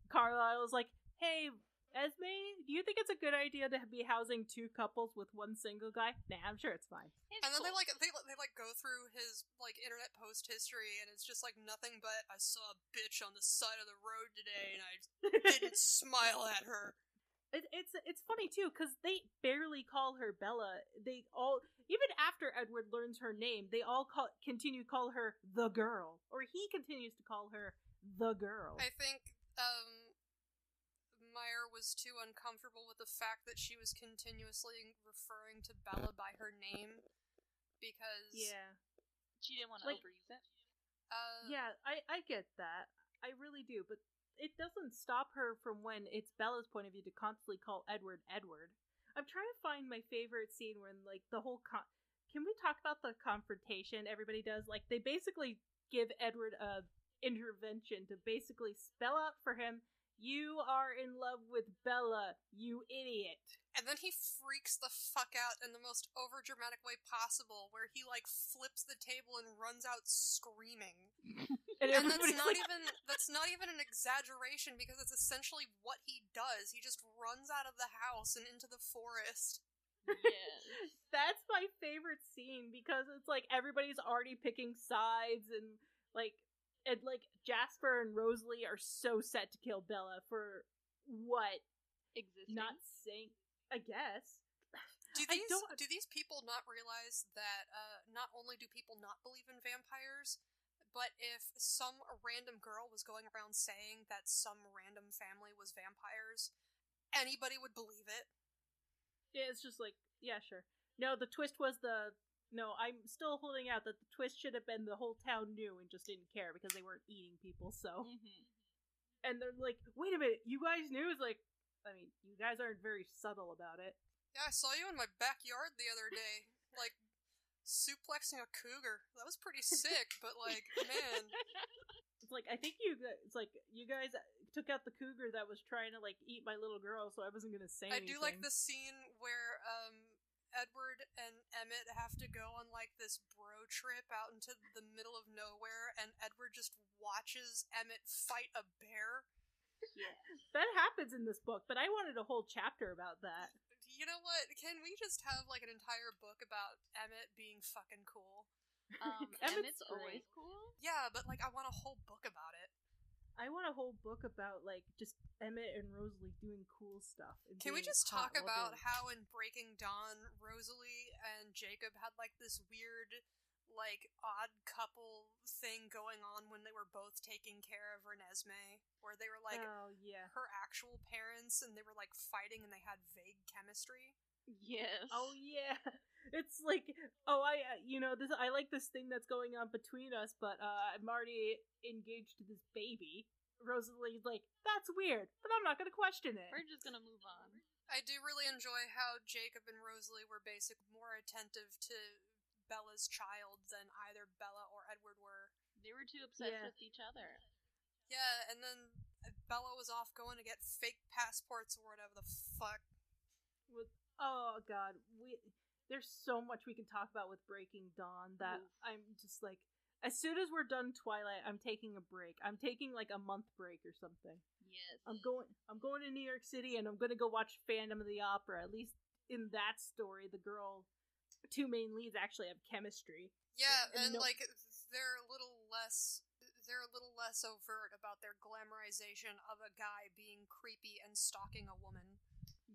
[SPEAKER 3] Carlisle's like, hey, Esme, do you think it's a good idea to be housing two couples with one single guy? Nah, I'm sure it's fine.
[SPEAKER 1] It's
[SPEAKER 2] And then they like they they like go through his like internet post history, and it's just like nothing but I saw a bitch on the side of the road today, and I didn't smile at her.
[SPEAKER 3] It, it's it's funny too because they barely call her Bella. They all even after Edward learns her name, they all call continue to call her the girl, or he continues to call her the girl.
[SPEAKER 2] I think Meyer was too uncomfortable with the fact that she was continuously referring to Bella by her name because
[SPEAKER 3] yeah,
[SPEAKER 1] she didn't want to
[SPEAKER 3] like-
[SPEAKER 1] overuse it.
[SPEAKER 2] uh,
[SPEAKER 3] yeah, I I get that. I really do, but it doesn't stop her from when it's Bella's point of view to constantly call Edward Edward. I'm trying to find my favorite scene when like the whole con- Can we talk about the confrontation everybody does? Like they basically give Edward a intervention to basically spell out for him you are in love with Bella, you idiot.
[SPEAKER 2] And then he freaks the fuck out in the most overdramatic way possible, where he like flips the table and runs out screaming.
[SPEAKER 3] And,
[SPEAKER 2] And that's not
[SPEAKER 3] like,
[SPEAKER 2] even that's not even an exaggeration because it's essentially what he does. He just runs out of the house and into the forest.
[SPEAKER 1] yes.
[SPEAKER 3] that's my favorite scene because it's like everybody's already picking sides and like and like Jasper and Rosalie are so set to kill Bella for what?
[SPEAKER 1] Existing.
[SPEAKER 3] Not saying I guess.
[SPEAKER 2] Do
[SPEAKER 3] I
[SPEAKER 2] these
[SPEAKER 3] don't-
[SPEAKER 2] do these people not realize that uh, not only do people not believe in vampires, but if some random girl was going around saying that some random family was vampires, anybody would believe it.
[SPEAKER 3] Yeah, it's just like yeah, sure. No, the twist was the no. I'm still holding out that the twist should have been the whole town knew and just didn't care because they weren't eating people. So
[SPEAKER 1] hmm
[SPEAKER 3] and they're like, wait a minute, you guys knew? It's like, I mean, you guys aren't very subtle about it.
[SPEAKER 2] Yeah, I saw you in my backyard the other day, like suplexing a cougar. That was pretty sick, but like, man,
[SPEAKER 3] It's like I think you. gu- It's like you guys took out the cougar that was trying to like eat my little girl, so I wasn't gonna say.
[SPEAKER 2] I do like the scene where um Edward and Emmett have to go on like this bro trip out into the middle of nowhere, and Edward just watches Emmett fight a bear. Yeah.
[SPEAKER 3] That happens in this book, but I wanted a whole chapter about that.
[SPEAKER 2] You know what? Can we just have like an entire book about Emmett being fucking cool?
[SPEAKER 1] Um,
[SPEAKER 3] Emmett's
[SPEAKER 1] Emmett's always cool.
[SPEAKER 2] Yeah, but like I want a whole book about it.
[SPEAKER 3] I want a whole book about like just Emmett and Rosalie doing cool stuff.
[SPEAKER 2] Can we just talk about how in Breaking Dawn, Rosalie and Jacob had like this weird like odd couple thing going on when they were both taking care of Renesmee, where they were like
[SPEAKER 3] oh yeah.
[SPEAKER 2] her actual parents and they were like fighting and they had vague chemistry.
[SPEAKER 1] Yes.
[SPEAKER 3] Oh yeah. It's like oh I uh, you know this I like this thing that's going on between us, but uh, I'm already engaged to this baby. Rosalie's like that's weird, but I'm not gonna question it.
[SPEAKER 1] We're just gonna move on.
[SPEAKER 2] I do really enjoy how Jacob and Rosalie were basic more attentive to Bella's child than either Bella or Edward were.
[SPEAKER 1] They were too obsessed
[SPEAKER 3] Yeah.
[SPEAKER 1] with each other.
[SPEAKER 2] Yeah, and then Bella was off going to get fake passports or whatever the fuck.
[SPEAKER 3] With oh god, we there's so much we can talk about with Breaking Dawn that
[SPEAKER 1] Oof.
[SPEAKER 3] I'm just like as soon as we're done Twilight, I'm taking a break. I'm taking like a month break or something.
[SPEAKER 1] Yes.
[SPEAKER 3] I'm going I'm going to New York City and I'm going to go watch Phantom of the Opera. At least in that story, the girl two main leads actually have chemistry.
[SPEAKER 2] Yeah,
[SPEAKER 3] And
[SPEAKER 2] and
[SPEAKER 3] no-
[SPEAKER 2] like they're a little less they're a little less overt about their glamorization of a guy being creepy and stalking a woman.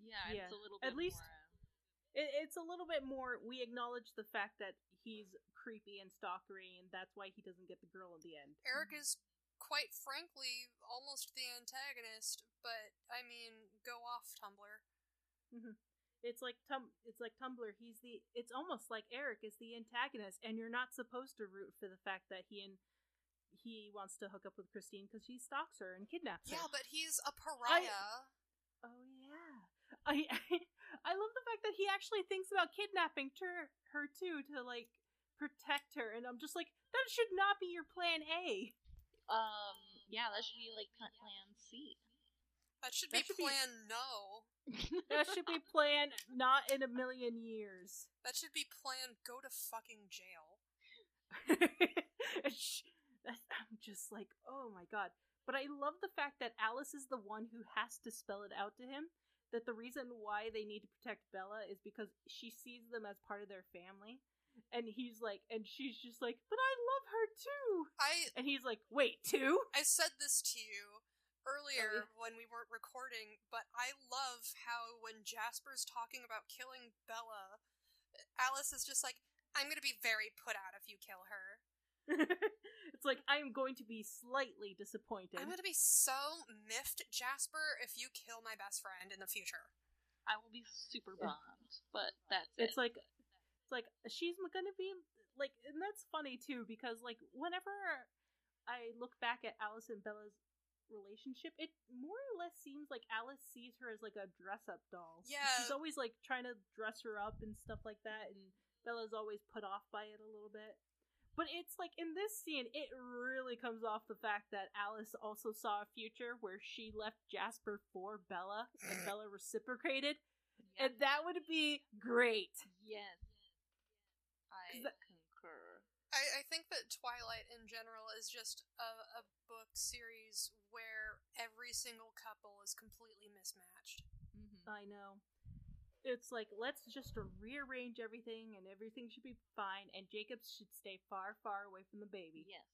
[SPEAKER 1] Yeah,
[SPEAKER 3] Yeah.
[SPEAKER 1] it's a little
[SPEAKER 3] At least-
[SPEAKER 1] more. uh,
[SPEAKER 3] It, it's a little bit more. We acknowledge the fact that he's creepy and stalkery, and that's why he doesn't get the girl in the end.
[SPEAKER 2] Eric is quite frankly almost the antagonist, but I mean, go off Tumblr.
[SPEAKER 3] It's like Tum. It's like Tumblr. He's the. It's almost like Eric is the antagonist, and you're not supposed to root for the fact that he and he wants to hook up with Christine because he stalks her and kidnaps her.
[SPEAKER 2] Yeah, but he's a pariah.
[SPEAKER 3] Oh yeah. I, I love the fact that he actually thinks about kidnapping her, her too to like protect her, and I'm just like that should not be your plan A.
[SPEAKER 1] Um, yeah, that should be like plan C.
[SPEAKER 2] That should
[SPEAKER 3] That
[SPEAKER 2] be
[SPEAKER 3] should be-
[SPEAKER 2] plan no.
[SPEAKER 3] That should be plan not in a million years.
[SPEAKER 2] That should be plan go to fucking jail.
[SPEAKER 3] I'm just like, oh my god. But I love the fact that Alice is the one who has to spell it out to him. That the reason why they need to protect Bella is because she sees them as part of their family. And he's like, and she's just like, but I love her too.
[SPEAKER 2] I
[SPEAKER 3] And he's like, wait, too.
[SPEAKER 2] I said this to you earlier
[SPEAKER 3] Oh,
[SPEAKER 2] when we weren't recording, but I love how when Jasper's talking about killing Bella, Alice is just like, I'm gonna be very put out if you kill her.
[SPEAKER 3] it's like, I'm going to be slightly disappointed.
[SPEAKER 2] I'm gonna be so miffed, Jasper, if you kill my best friend in the future.
[SPEAKER 1] I will be super
[SPEAKER 3] Yeah.
[SPEAKER 1] bummed, but that's
[SPEAKER 3] it's
[SPEAKER 1] it.
[SPEAKER 3] like it's like she's gonna be like and that's funny too because like whenever i look back at alice and bella's relationship it more or less seems like alice sees her as like a dress up doll
[SPEAKER 2] Yeah.
[SPEAKER 3] she's always like trying to dress her up and stuff like that and bella's always put off by it a little bit but it's like in this scene it really comes off the fact that alice also saw a future where she left jasper for bella and bella reciprocated
[SPEAKER 1] Yeah.
[SPEAKER 3] and that would be great
[SPEAKER 1] yes, I
[SPEAKER 3] 'Cause that-
[SPEAKER 1] concur.
[SPEAKER 2] I, I think that Twilight in general is just a, a book series where every single couple is completely mismatched.
[SPEAKER 1] Mm-hmm.
[SPEAKER 3] I know. It's like let's just rearrange everything, and everything should be fine. And Jacob should stay far, far away from the baby.
[SPEAKER 1] Yes.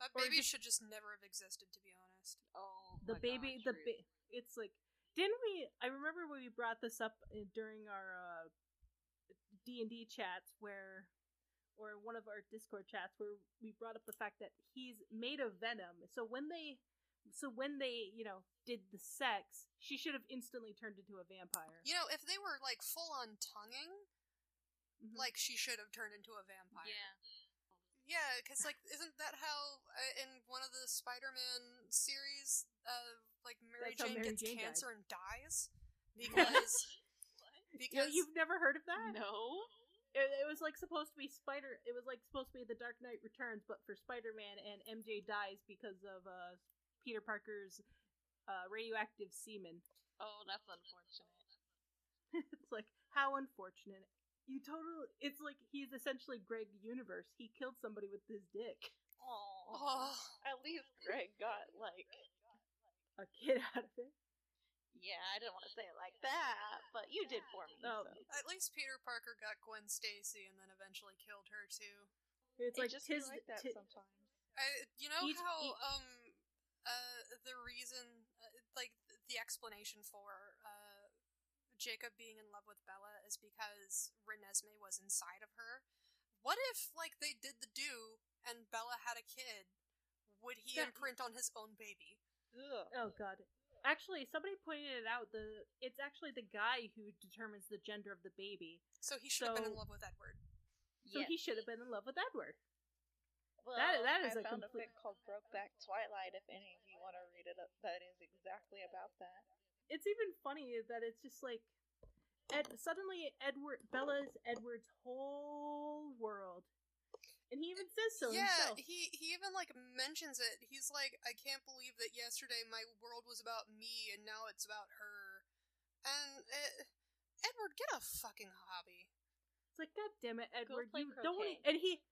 [SPEAKER 2] That baby
[SPEAKER 3] just-
[SPEAKER 2] should just never have existed, to be honest.
[SPEAKER 1] Oh,
[SPEAKER 3] the
[SPEAKER 1] my
[SPEAKER 3] baby,
[SPEAKER 1] gosh,
[SPEAKER 3] the ba- It's like, didn't we? I remember when we brought this up uh, during our uh, D and D chats, where, or one of our Discord chats, where we brought up the fact that he's made of venom. So when they, so when they, you know, did the sex, she should have instantly turned into a vampire.
[SPEAKER 2] You know, if they were like full on tonguing,
[SPEAKER 3] Mhm.
[SPEAKER 2] like she should have turned into a vampire.
[SPEAKER 1] Yeah.
[SPEAKER 2] Yeah, because like, isn't that how uh, in one of the Spider-Man series, uh, like Mary
[SPEAKER 3] That's
[SPEAKER 2] Jane
[SPEAKER 3] Mary
[SPEAKER 2] gets
[SPEAKER 3] Jane died.
[SPEAKER 2] cancer and dies because
[SPEAKER 3] You
[SPEAKER 2] because
[SPEAKER 3] you've never heard of that?
[SPEAKER 1] No.
[SPEAKER 3] It, it was like supposed to be Spider. It was like supposed to be The Dark Knight Returns, but for Spider Man, and MJ dies because of uh, Peter Parker's uh, radioactive semen.
[SPEAKER 1] Oh, that's unfortunate.
[SPEAKER 3] it's like how unfortunate. You totally. It's like he's essentially Greg Universe. He killed somebody with his dick.
[SPEAKER 1] Oh.
[SPEAKER 2] oh,
[SPEAKER 1] At least Greg got like.
[SPEAKER 3] A kid out of it.
[SPEAKER 1] Yeah, I didn't want to say it like that, but you did for me.
[SPEAKER 3] Oh.
[SPEAKER 1] so.
[SPEAKER 2] at least Peter Parker got Gwen Stacy and then eventually killed her too.
[SPEAKER 3] It's
[SPEAKER 1] It
[SPEAKER 3] like
[SPEAKER 1] just
[SPEAKER 3] tis,
[SPEAKER 1] like that
[SPEAKER 3] ti-
[SPEAKER 1] sometimes.
[SPEAKER 2] I, you know
[SPEAKER 3] Each-
[SPEAKER 2] how
[SPEAKER 3] each-
[SPEAKER 2] um uh the reason uh, like the explanation for uh Jacob being in love with Bella is because Renesmee was inside of her. what if like they did the do and Bella had a kid? Would he
[SPEAKER 3] That-
[SPEAKER 2] imprint on his own baby?
[SPEAKER 1] Ugh.
[SPEAKER 3] Oh god. Actually, somebody pointed it out. The it's actually the guy who determines the gender of the baby.
[SPEAKER 2] So he should have been in love with Edward.
[SPEAKER 3] So
[SPEAKER 1] Yes.
[SPEAKER 3] he should have been in love with Edward.
[SPEAKER 1] Well,
[SPEAKER 3] that- that is
[SPEAKER 1] I
[SPEAKER 3] a
[SPEAKER 1] found
[SPEAKER 3] complete-
[SPEAKER 1] a fic called Brokeback Twilight. If any of you want to read it, up, that is exactly about that.
[SPEAKER 3] It's even funny that it's just like Ed, suddenly Edward Bella's Edward's whole world, and he even says so
[SPEAKER 2] yeah,
[SPEAKER 3] himself.
[SPEAKER 2] he he even like mentions it. He's like, I can't believe that yesterday my world was about me and now it's about her. And uh, Edward, get a fucking hobby.
[SPEAKER 3] It's like, God damn it, Edward,
[SPEAKER 1] play
[SPEAKER 3] you don't.
[SPEAKER 1] croquet.
[SPEAKER 3] And he,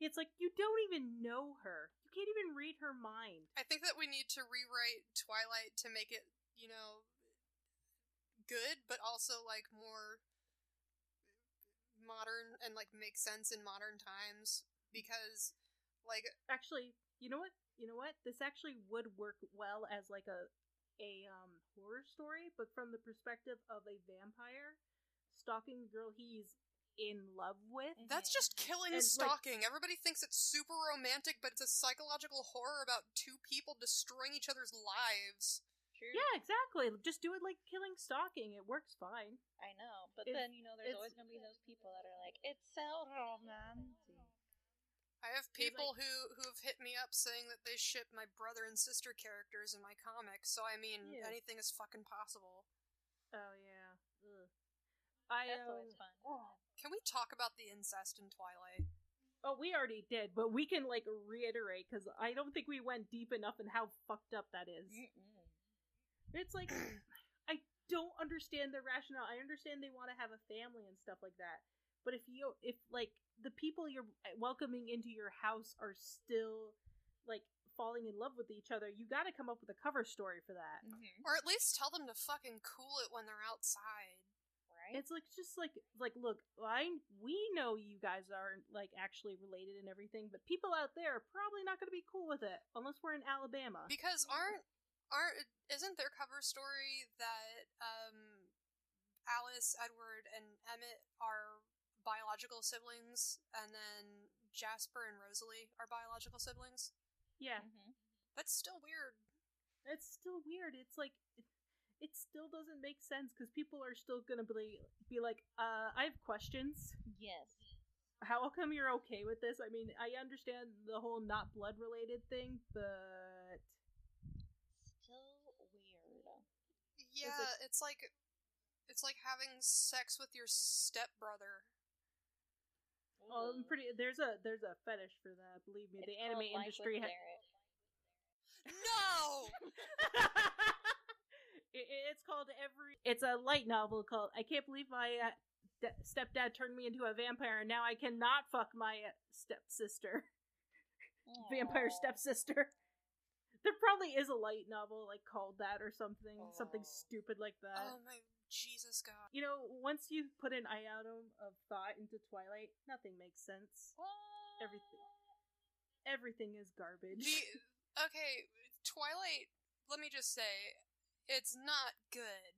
[SPEAKER 3] it's like you don't even know her. You can't even read her mind.
[SPEAKER 2] I think that we need to rewrite Twilight to make it, you know, good, but also like more modern and like make sense in modern times. Because, like,
[SPEAKER 3] Actually, you know what? You know what? This actually would work well as like a a um horror story, but from the perspective of a vampire stalking the girl he's in love with.
[SPEAKER 2] that's just killing
[SPEAKER 3] And, like-
[SPEAKER 2] stalking. Everybody thinks it's super romantic, but it's a psychological horror about two people destroying each other's lives.
[SPEAKER 1] True.
[SPEAKER 3] Yeah, exactly. Just do it like killing stalking. It works fine.
[SPEAKER 1] I know, but
[SPEAKER 3] It's-
[SPEAKER 1] then you know, there's always gonna be those people that are like, "It's so romantic."
[SPEAKER 2] I have
[SPEAKER 3] You're
[SPEAKER 2] people who who have hit me up saying that they ship my brother and sister characters in my comics. So I mean,
[SPEAKER 3] Yeah.
[SPEAKER 2] anything is fucking possible.
[SPEAKER 3] Oh yeah. Ugh. I
[SPEAKER 1] That's
[SPEAKER 3] um,
[SPEAKER 1] always fun.
[SPEAKER 2] Can we talk about the incest in Twilight?
[SPEAKER 3] Oh, we already did, but we can like reiterate because I don't think we went deep enough in how fucked up that is.
[SPEAKER 1] Mm-mm.
[SPEAKER 3] It's like I don't understand the rationale. I understand they want to have a family and stuff like that, but if you if like the people you're welcoming into your house are still like falling in love with each other, you got to come up with a cover story for that.
[SPEAKER 1] Mhm.
[SPEAKER 2] Or at least tell them to fucking cool it when they're outside.
[SPEAKER 1] Right?
[SPEAKER 3] It's like just like like look, I we know you guys aren't like actually related and everything, but people out there are probably not going to be cool with it unless we're in Alabama.
[SPEAKER 2] Because aren't aren't isn't their cover story that um Alice, Edward, and Emmett are biological siblings, and then Jasper and Rosalie are biological siblings?
[SPEAKER 3] yeah,
[SPEAKER 1] Mhm.
[SPEAKER 2] That's still weird.
[SPEAKER 3] it's still weird. It's like it, it still doesn't make sense because people are still going to be be like, uh, I have questions.
[SPEAKER 1] Yes.
[SPEAKER 3] How come you're okay with this? I mean, I understand the whole not blood related thing, but
[SPEAKER 1] Still weird.
[SPEAKER 2] Yeah, it's like it's like having sex with your stepbrother.
[SPEAKER 3] oh, I'm pretty. There's a there's a fetish for that. Believe me,
[SPEAKER 1] It's
[SPEAKER 3] the anime industry. Ha-
[SPEAKER 2] No.
[SPEAKER 3] It- it's called every. It's a light novel called. I can't believe my uh, stepdad turned me into a vampire, and now I cannot fuck my uh, stepsister, vampire stepsister. There probably is a light novel like called that or something, something
[SPEAKER 1] Oh.
[SPEAKER 3] stupid like that.
[SPEAKER 2] oh my Jesus God.
[SPEAKER 3] You know, once you put an iota of thought into Twilight, nothing makes sense.
[SPEAKER 1] What?
[SPEAKER 3] Everything. Everything is garbage.
[SPEAKER 2] The okay, Twilight. Let me just say, it's not good.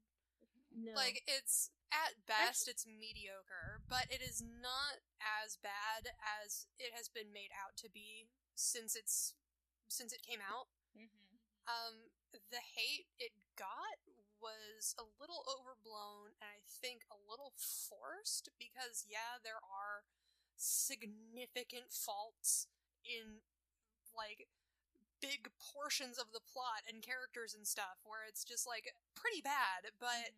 [SPEAKER 3] no.
[SPEAKER 2] Like it's at best it's mediocre, but it is not as bad as it has been made out to be since it's since it came out.
[SPEAKER 1] Mhm.
[SPEAKER 2] Um, the hate it got was a little overblown and I think a little forced because yeah, there are significant faults in like big portions of the plot and characters and stuff where it's just like pretty bad, but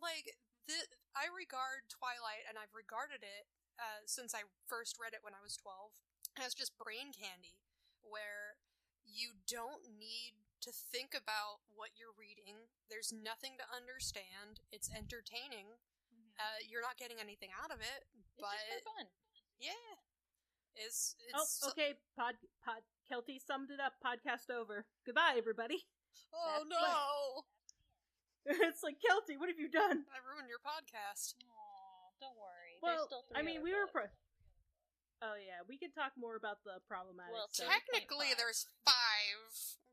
[SPEAKER 2] like the I regard Twilight and I've regarded it uh, since I first read it when I was 12 as just brain candy where you don't need to think about what you're reading. There's nothing to understand. It's entertaining.
[SPEAKER 1] Mhm.
[SPEAKER 2] Uh, you're not getting anything out of it, but
[SPEAKER 1] fun.
[SPEAKER 2] yeah, it's
[SPEAKER 3] oh, okay. Pod, pod, Kelty summed it up. Podcast over. Goodbye, everybody.
[SPEAKER 2] oh
[SPEAKER 1] That's
[SPEAKER 2] no,
[SPEAKER 3] it's like Kelty, what have you done?
[SPEAKER 2] I ruined your podcast.
[SPEAKER 1] Aw, don't worry. There's
[SPEAKER 3] Well,
[SPEAKER 1] still three
[SPEAKER 3] I mean,
[SPEAKER 1] other
[SPEAKER 3] we were. Pro- oh yeah, we can talk more about the problematic.
[SPEAKER 1] Well,
[SPEAKER 3] stuff.
[SPEAKER 2] Technically,
[SPEAKER 1] 3.5.
[SPEAKER 2] there's five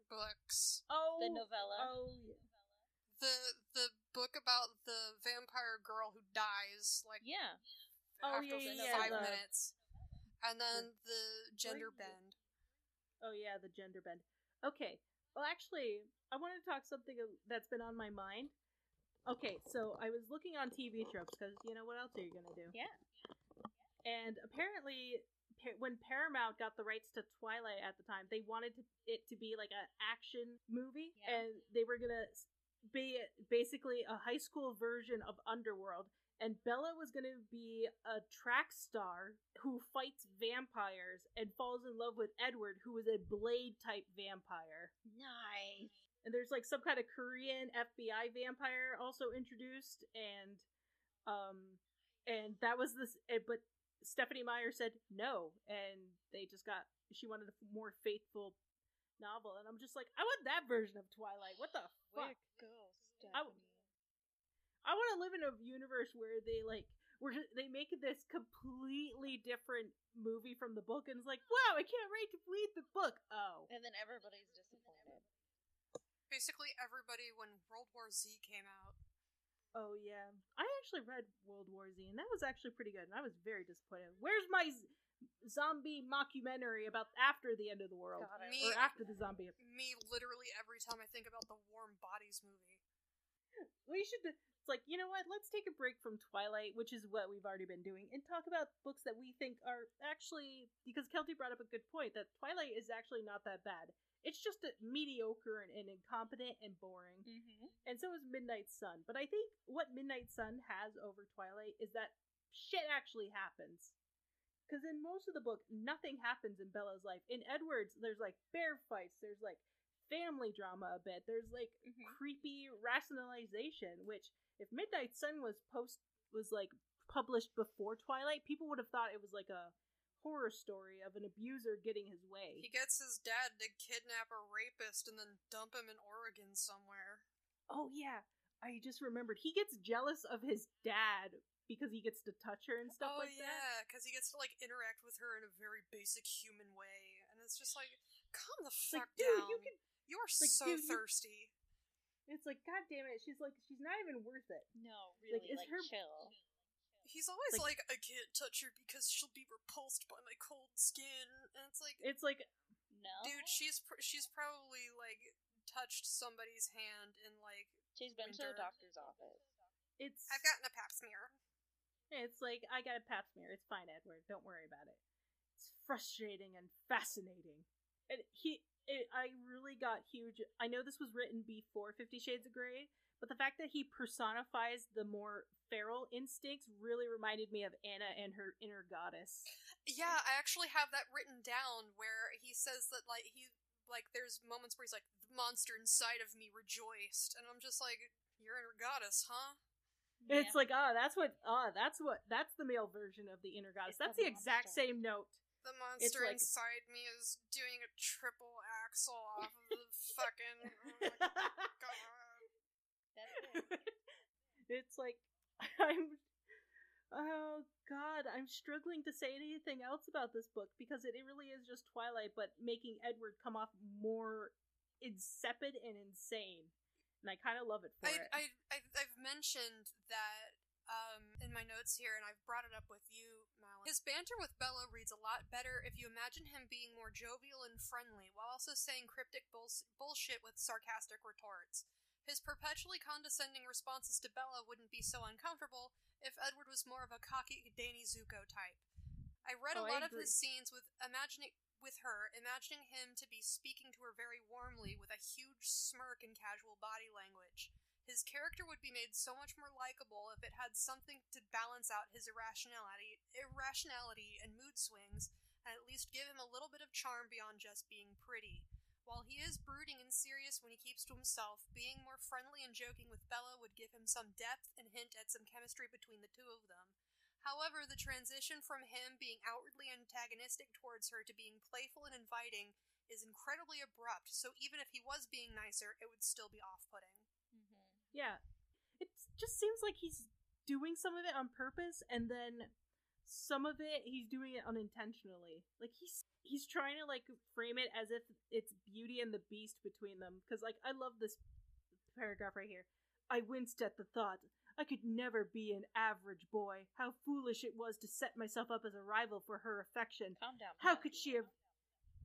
[SPEAKER 2] books.
[SPEAKER 3] oh,
[SPEAKER 1] the novella.
[SPEAKER 3] Oh, yeah.
[SPEAKER 2] The the book about the vampire girl who dies like
[SPEAKER 1] Yeah.
[SPEAKER 3] Oh, yeah, yeah,
[SPEAKER 2] five
[SPEAKER 3] yeah, the-
[SPEAKER 2] minutes. And then the gender bend.
[SPEAKER 3] Oh yeah, the gender bend. Okay. Well, actually, I wanted to talk something that's been on my mind. Okay, so I was looking on TV tropes because you know what else are you gonna do?
[SPEAKER 1] Yeah.
[SPEAKER 3] And apparently, when Paramount got the rights to Twilight at the time, they wanted to, it to be like an action movie,
[SPEAKER 1] Yeah.
[SPEAKER 3] and they were gonna be basically a high school version of Underworld. And Bella was gonna be a track star who fights vampires and falls in love with Edward, who is a blade type vampire.
[SPEAKER 1] Nice.
[SPEAKER 3] And there's like some kind of Korean FBI vampire also introduced, and um, and that was this. eh, But Stephenie Meyer said no, and they just got she wanted a more faithful novel, and I'm just like, I want that version of Twilight. What the fuck?
[SPEAKER 1] to go, Stephenie.
[SPEAKER 3] I want to live in a universe where they like where they make this completely different movie from the book, and it's like, wow, I can't wait to read the book. Oh,
[SPEAKER 1] And then everybody's disappointed.
[SPEAKER 2] Basically, everybody when World War Z came out.
[SPEAKER 3] Oh yeah, I actually read World War Z, and that was actually pretty good. And I was very disappointed. Where's my z- zombie mockumentary about after the end of the world,
[SPEAKER 1] God,
[SPEAKER 2] Me-
[SPEAKER 3] or after the zombie?
[SPEAKER 2] Me, literally every time I think about the Warm Bodies movie.
[SPEAKER 3] We should. It's like you know what? Let's take a break from Twilight, which is what we've already been doing, and talk about books that we think are actually because Kelty brought up a good point that Twilight is actually not that bad. It's just a mediocre and, and incompetent and boring.
[SPEAKER 1] Mm-hmm.
[SPEAKER 3] and so is Midnight Sun. But I think what Midnight Sun has over Twilight is that shit actually happens. Because in most of the book, nothing happens in Bella's life. In Edward's, there's like bear fights, there's like family drama a bit, there's like
[SPEAKER 1] Mhm.
[SPEAKER 3] creepy rationalization. Which, if Midnight Sun was post was like published before Twilight, people would have thought it was like a horror story of an abuser getting his way.
[SPEAKER 2] He gets his dad to kidnap a rapist and then dump him in Oregon somewhere.
[SPEAKER 3] Oh yeah, I just remembered. He gets jealous of his dad because he gets to touch her and stuff
[SPEAKER 2] oh
[SPEAKER 3] like that.
[SPEAKER 2] yeah, because he gets to like interact with her in a very basic human way, and it's just like, calm the
[SPEAKER 3] It's like,
[SPEAKER 2] fuck
[SPEAKER 3] dude,
[SPEAKER 2] down.
[SPEAKER 3] you can.
[SPEAKER 2] You are
[SPEAKER 3] like,
[SPEAKER 2] so
[SPEAKER 3] dude, you-
[SPEAKER 2] thirsty.
[SPEAKER 3] It's like, god damn it. She's like, she's not even worth it.
[SPEAKER 1] No, really,
[SPEAKER 3] is
[SPEAKER 1] like,
[SPEAKER 3] her-
[SPEAKER 1] chill.
[SPEAKER 2] He's always
[SPEAKER 3] like-
[SPEAKER 2] like, I can't touch her because she'll be repulsed by my cold skin, and it's like,
[SPEAKER 3] It's like,
[SPEAKER 1] No,
[SPEAKER 2] dude, she's pr- she's probably like touched somebody's hand in like
[SPEAKER 1] she's been to the doctor's office.
[SPEAKER 3] it's.
[SPEAKER 2] I've gotten a pap smear.
[SPEAKER 3] It's like I got a pap smear. It's fine, Edward. Don't worry about it. It's frustrating and fascinating. And he, it, I really got huge. I know this was written before Fifty Shades of Grey, but the fact that he personifies the more feral instincts really reminded me of Anna and her inner goddess.
[SPEAKER 2] Yeah, I actually have that written down where he says that like he like there's moments where he's like the monster inside of me rejoiced, and I'm just like, you're inner goddess, huh?
[SPEAKER 3] It's like, ah, that's what, ah, that's what, that's the male version of the inner goddess.
[SPEAKER 1] It's
[SPEAKER 3] That's
[SPEAKER 1] the
[SPEAKER 3] the exact same note.
[SPEAKER 2] The monster
[SPEAKER 3] like-
[SPEAKER 2] inside me is doing a triple axel off of the fucking. Oh god.
[SPEAKER 1] It.
[SPEAKER 3] it's like I'm oh god, I'm struggling to say anything else about this book because it, it really is just Twilight, but making Edward come off more insipid and insane. And I kind of love it for
[SPEAKER 2] I,
[SPEAKER 3] it.
[SPEAKER 2] I, I, I've mentioned that in my notes here, and I've brought it up with you, Malin. His banter with Bella reads a lot better if you imagine him being more jovial and friendly, while also saying cryptic bulls- bullshit with sarcastic retorts. His perpetually condescending responses to Bella wouldn't be so uncomfortable if Edward was more of a cocky Danny Zuko type. I read
[SPEAKER 3] Oh,
[SPEAKER 2] a lot of his scenes with imagining with her, imagining him to be speaking to her very warmly with a huge smirk and casual body language. His character would be made so much more likable if it had something to balance out his irrationality, irrationality and mood swings, and at least give him a little bit of charm beyond just being pretty. While he is brooding and serious when he keeps to himself, being more friendly and joking with Bella would give him some depth and hint at some chemistry between the two of them. However, the transition from him being outwardly antagonistic towards her to being playful and inviting is incredibly abrupt, so even if he was being nicer, it would still be off putting.
[SPEAKER 3] Yeah. It just seems like he's doing some of it on purpose and then some of it he's doing it unintentionally. Like he's he's trying to like frame it as if it's Beauty and the Beast between them cuz like I love this paragraph right here. I winced at the thought. I could never be an average boy. How foolish it was to set myself up as a rival for her affection.
[SPEAKER 1] Calm down.
[SPEAKER 3] How could she have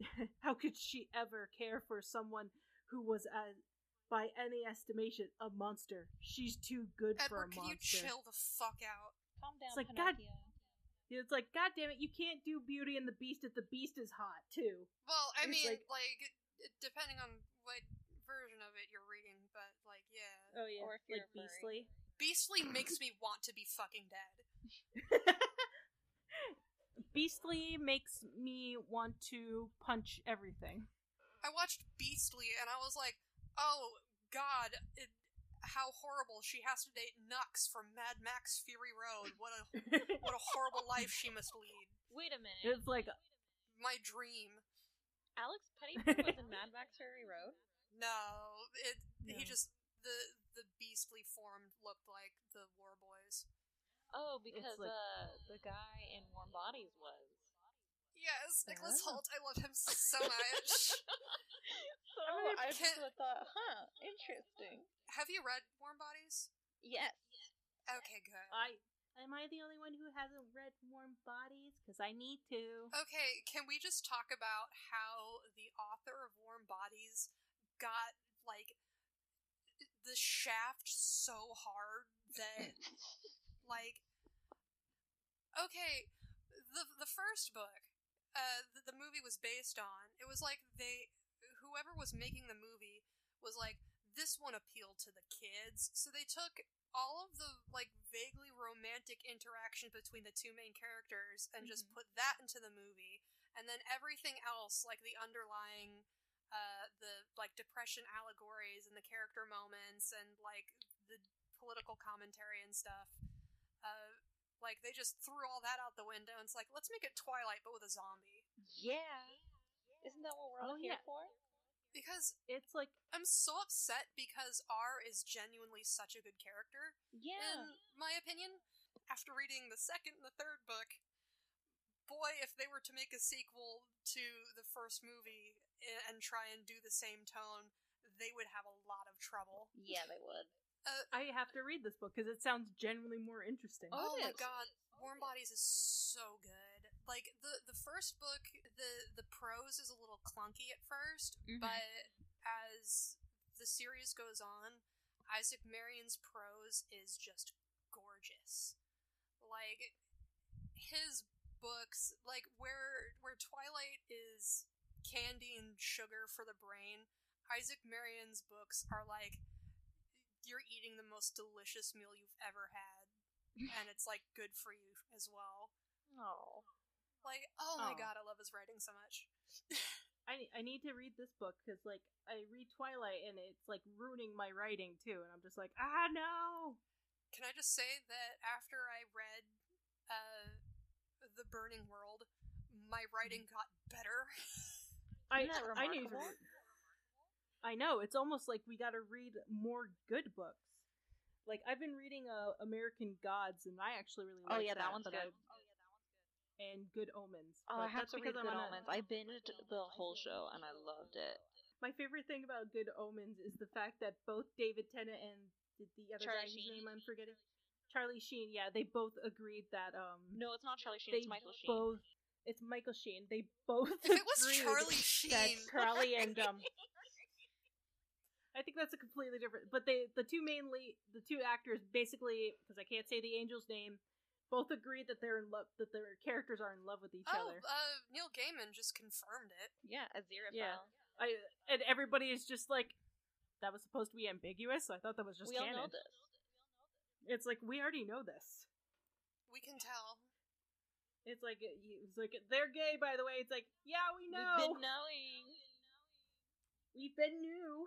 [SPEAKER 3] how could she ever care for someone who was uh, by any estimation a monster? She's too good for a
[SPEAKER 2] Edward, can you
[SPEAKER 3] monster.
[SPEAKER 2] chill the fuck out?
[SPEAKER 1] Calm down,
[SPEAKER 3] It's like, God- It's like, God damn it, you can't do Beauty and the Beast if the Beast is hot too.
[SPEAKER 2] Well, I
[SPEAKER 3] It's
[SPEAKER 2] mean,
[SPEAKER 3] like-
[SPEAKER 2] like, depending on what version of it you're reading, but like, yeah,
[SPEAKER 3] Oh yeah,
[SPEAKER 1] Or if you're
[SPEAKER 3] like
[SPEAKER 1] furry.
[SPEAKER 3] Beastly.
[SPEAKER 2] Beastly makes me want to be fucking dead.
[SPEAKER 3] Beastly makes me want to punch everything.
[SPEAKER 2] I watched Beastly and I was like, oh god, it, how horrible! She has to date Nux from Mad Max Fury Road. What a what a horrible life she must lead.
[SPEAKER 1] Wait a minute.
[SPEAKER 3] it's like
[SPEAKER 2] My dream.
[SPEAKER 1] Alex Pettyfer was in Mad Max Fury Road.
[SPEAKER 2] No, it. He just the the Beastly form looked like the War Boys.
[SPEAKER 1] Oh, because
[SPEAKER 3] like-
[SPEAKER 1] uh, the guy in Warm Bodies was.
[SPEAKER 2] Yes, Nicholas. Hoult. I love him so much.
[SPEAKER 1] So
[SPEAKER 3] mean,
[SPEAKER 1] I just
[SPEAKER 2] can-
[SPEAKER 1] thought, huh, interesting.
[SPEAKER 2] Have you read Warm Bodies?
[SPEAKER 1] Yes.
[SPEAKER 2] Okay, good.
[SPEAKER 3] I am I the only one who hasn't read Warm Bodies? Because I need to.
[SPEAKER 2] Okay, can we just talk about how the author of Warm Bodies got like the shaft so hard that like okay, the the first book uh the, the movie was based on, it was like they whoever was making the movie was like this one appealed to the kids. So they took all of the like vaguely romantic interaction between the two main characters and just
[SPEAKER 1] Mhm.
[SPEAKER 2] put that into the movie and then everything else like the underlying uh the like depression allegories and the character moments and like the political commentary and stuff uh like they just threw all that out the window and it's like let's make it twilight but with a zombie
[SPEAKER 1] Yeah. Isn't that what we're all
[SPEAKER 3] Oh,
[SPEAKER 1] here
[SPEAKER 3] yeah.
[SPEAKER 1] for?
[SPEAKER 2] because
[SPEAKER 3] It's like
[SPEAKER 2] i'm so upset because r is genuinely such a good character
[SPEAKER 1] Yeah.
[SPEAKER 2] in my opinion, after reading the second and the third book, boy, if they were to make a sequel to the first movie eh, and try and do the same tone, they would have a lot of trouble.
[SPEAKER 1] yeah, they would.
[SPEAKER 3] I have to read this book because it sounds genuinely more interesting.
[SPEAKER 1] Oh,
[SPEAKER 2] Oh, my god, Warm Bodies is so good. Like the the first book, the the prose is a little clunky at 1st
[SPEAKER 1] Mhm.
[SPEAKER 2] but as the series goes on, Isaac Marion's prose is just gorgeous. Like his books, like where where Twilight is candy and sugar for the brain, Isaac Marion's books are like you're eating the most delicious meal you've ever had and it's like good for you as well.
[SPEAKER 1] Oh.
[SPEAKER 2] Like, oh my
[SPEAKER 3] Aw.
[SPEAKER 2] god, I love his writing so much.
[SPEAKER 3] I I need to read this book because like I read Twilight and it's like ruining my writing too, and I'm just like ah no.
[SPEAKER 2] Can I just say that after I read uh, The Burning World, my writing got better.
[SPEAKER 3] I
[SPEAKER 1] Isn't that
[SPEAKER 3] I need to. Read. I know it's almost like we got to read more good books. Like I've been reading uh, American Gods, and I actually really like. That.
[SPEAKER 1] Oh, yeah, that one's good.
[SPEAKER 3] And Good Omens.
[SPEAKER 1] Oh,
[SPEAKER 3] but
[SPEAKER 1] I have
[SPEAKER 3] that's
[SPEAKER 1] to
[SPEAKER 3] because
[SPEAKER 1] read
[SPEAKER 3] I'm
[SPEAKER 1] Good
[SPEAKER 3] on
[SPEAKER 1] Omens. I binged the whole show and I loved it.
[SPEAKER 3] My favorite thing about Good Omens is the fact that both David Tennant and the, the other
[SPEAKER 1] Charlie
[SPEAKER 3] guy whose
[SPEAKER 1] Sheen?
[SPEAKER 3] name I'm forgetting, Charlie Sheen. Yeah, they both agreed that um
[SPEAKER 1] No, it's not Charlie Sheen.
[SPEAKER 3] they
[SPEAKER 1] It's Michael Sheen.
[SPEAKER 3] both it's Michael Sheen. They both
[SPEAKER 2] If it was
[SPEAKER 3] agreed
[SPEAKER 2] Charlie
[SPEAKER 3] that
[SPEAKER 2] Sheen,
[SPEAKER 3] Charlie and um I think that's a completely different but they the two mainly, the two actors basically because I can't say the angel's name both agreed that they're in love that their characters are in love with each
[SPEAKER 2] oh,
[SPEAKER 3] other.
[SPEAKER 2] uh, Neil Gaiman just confirmed it.
[SPEAKER 1] Yeah, Aziraphale.
[SPEAKER 3] Yeah. I and everybody is just like that was supposed to be ambiguous. I thought that was just
[SPEAKER 1] we all know this.
[SPEAKER 3] It's like we already know this.
[SPEAKER 2] We can tell.
[SPEAKER 3] It's like it's like they're gay by the way. It's like yeah, we know.
[SPEAKER 1] We've been knowing.
[SPEAKER 3] We've been new.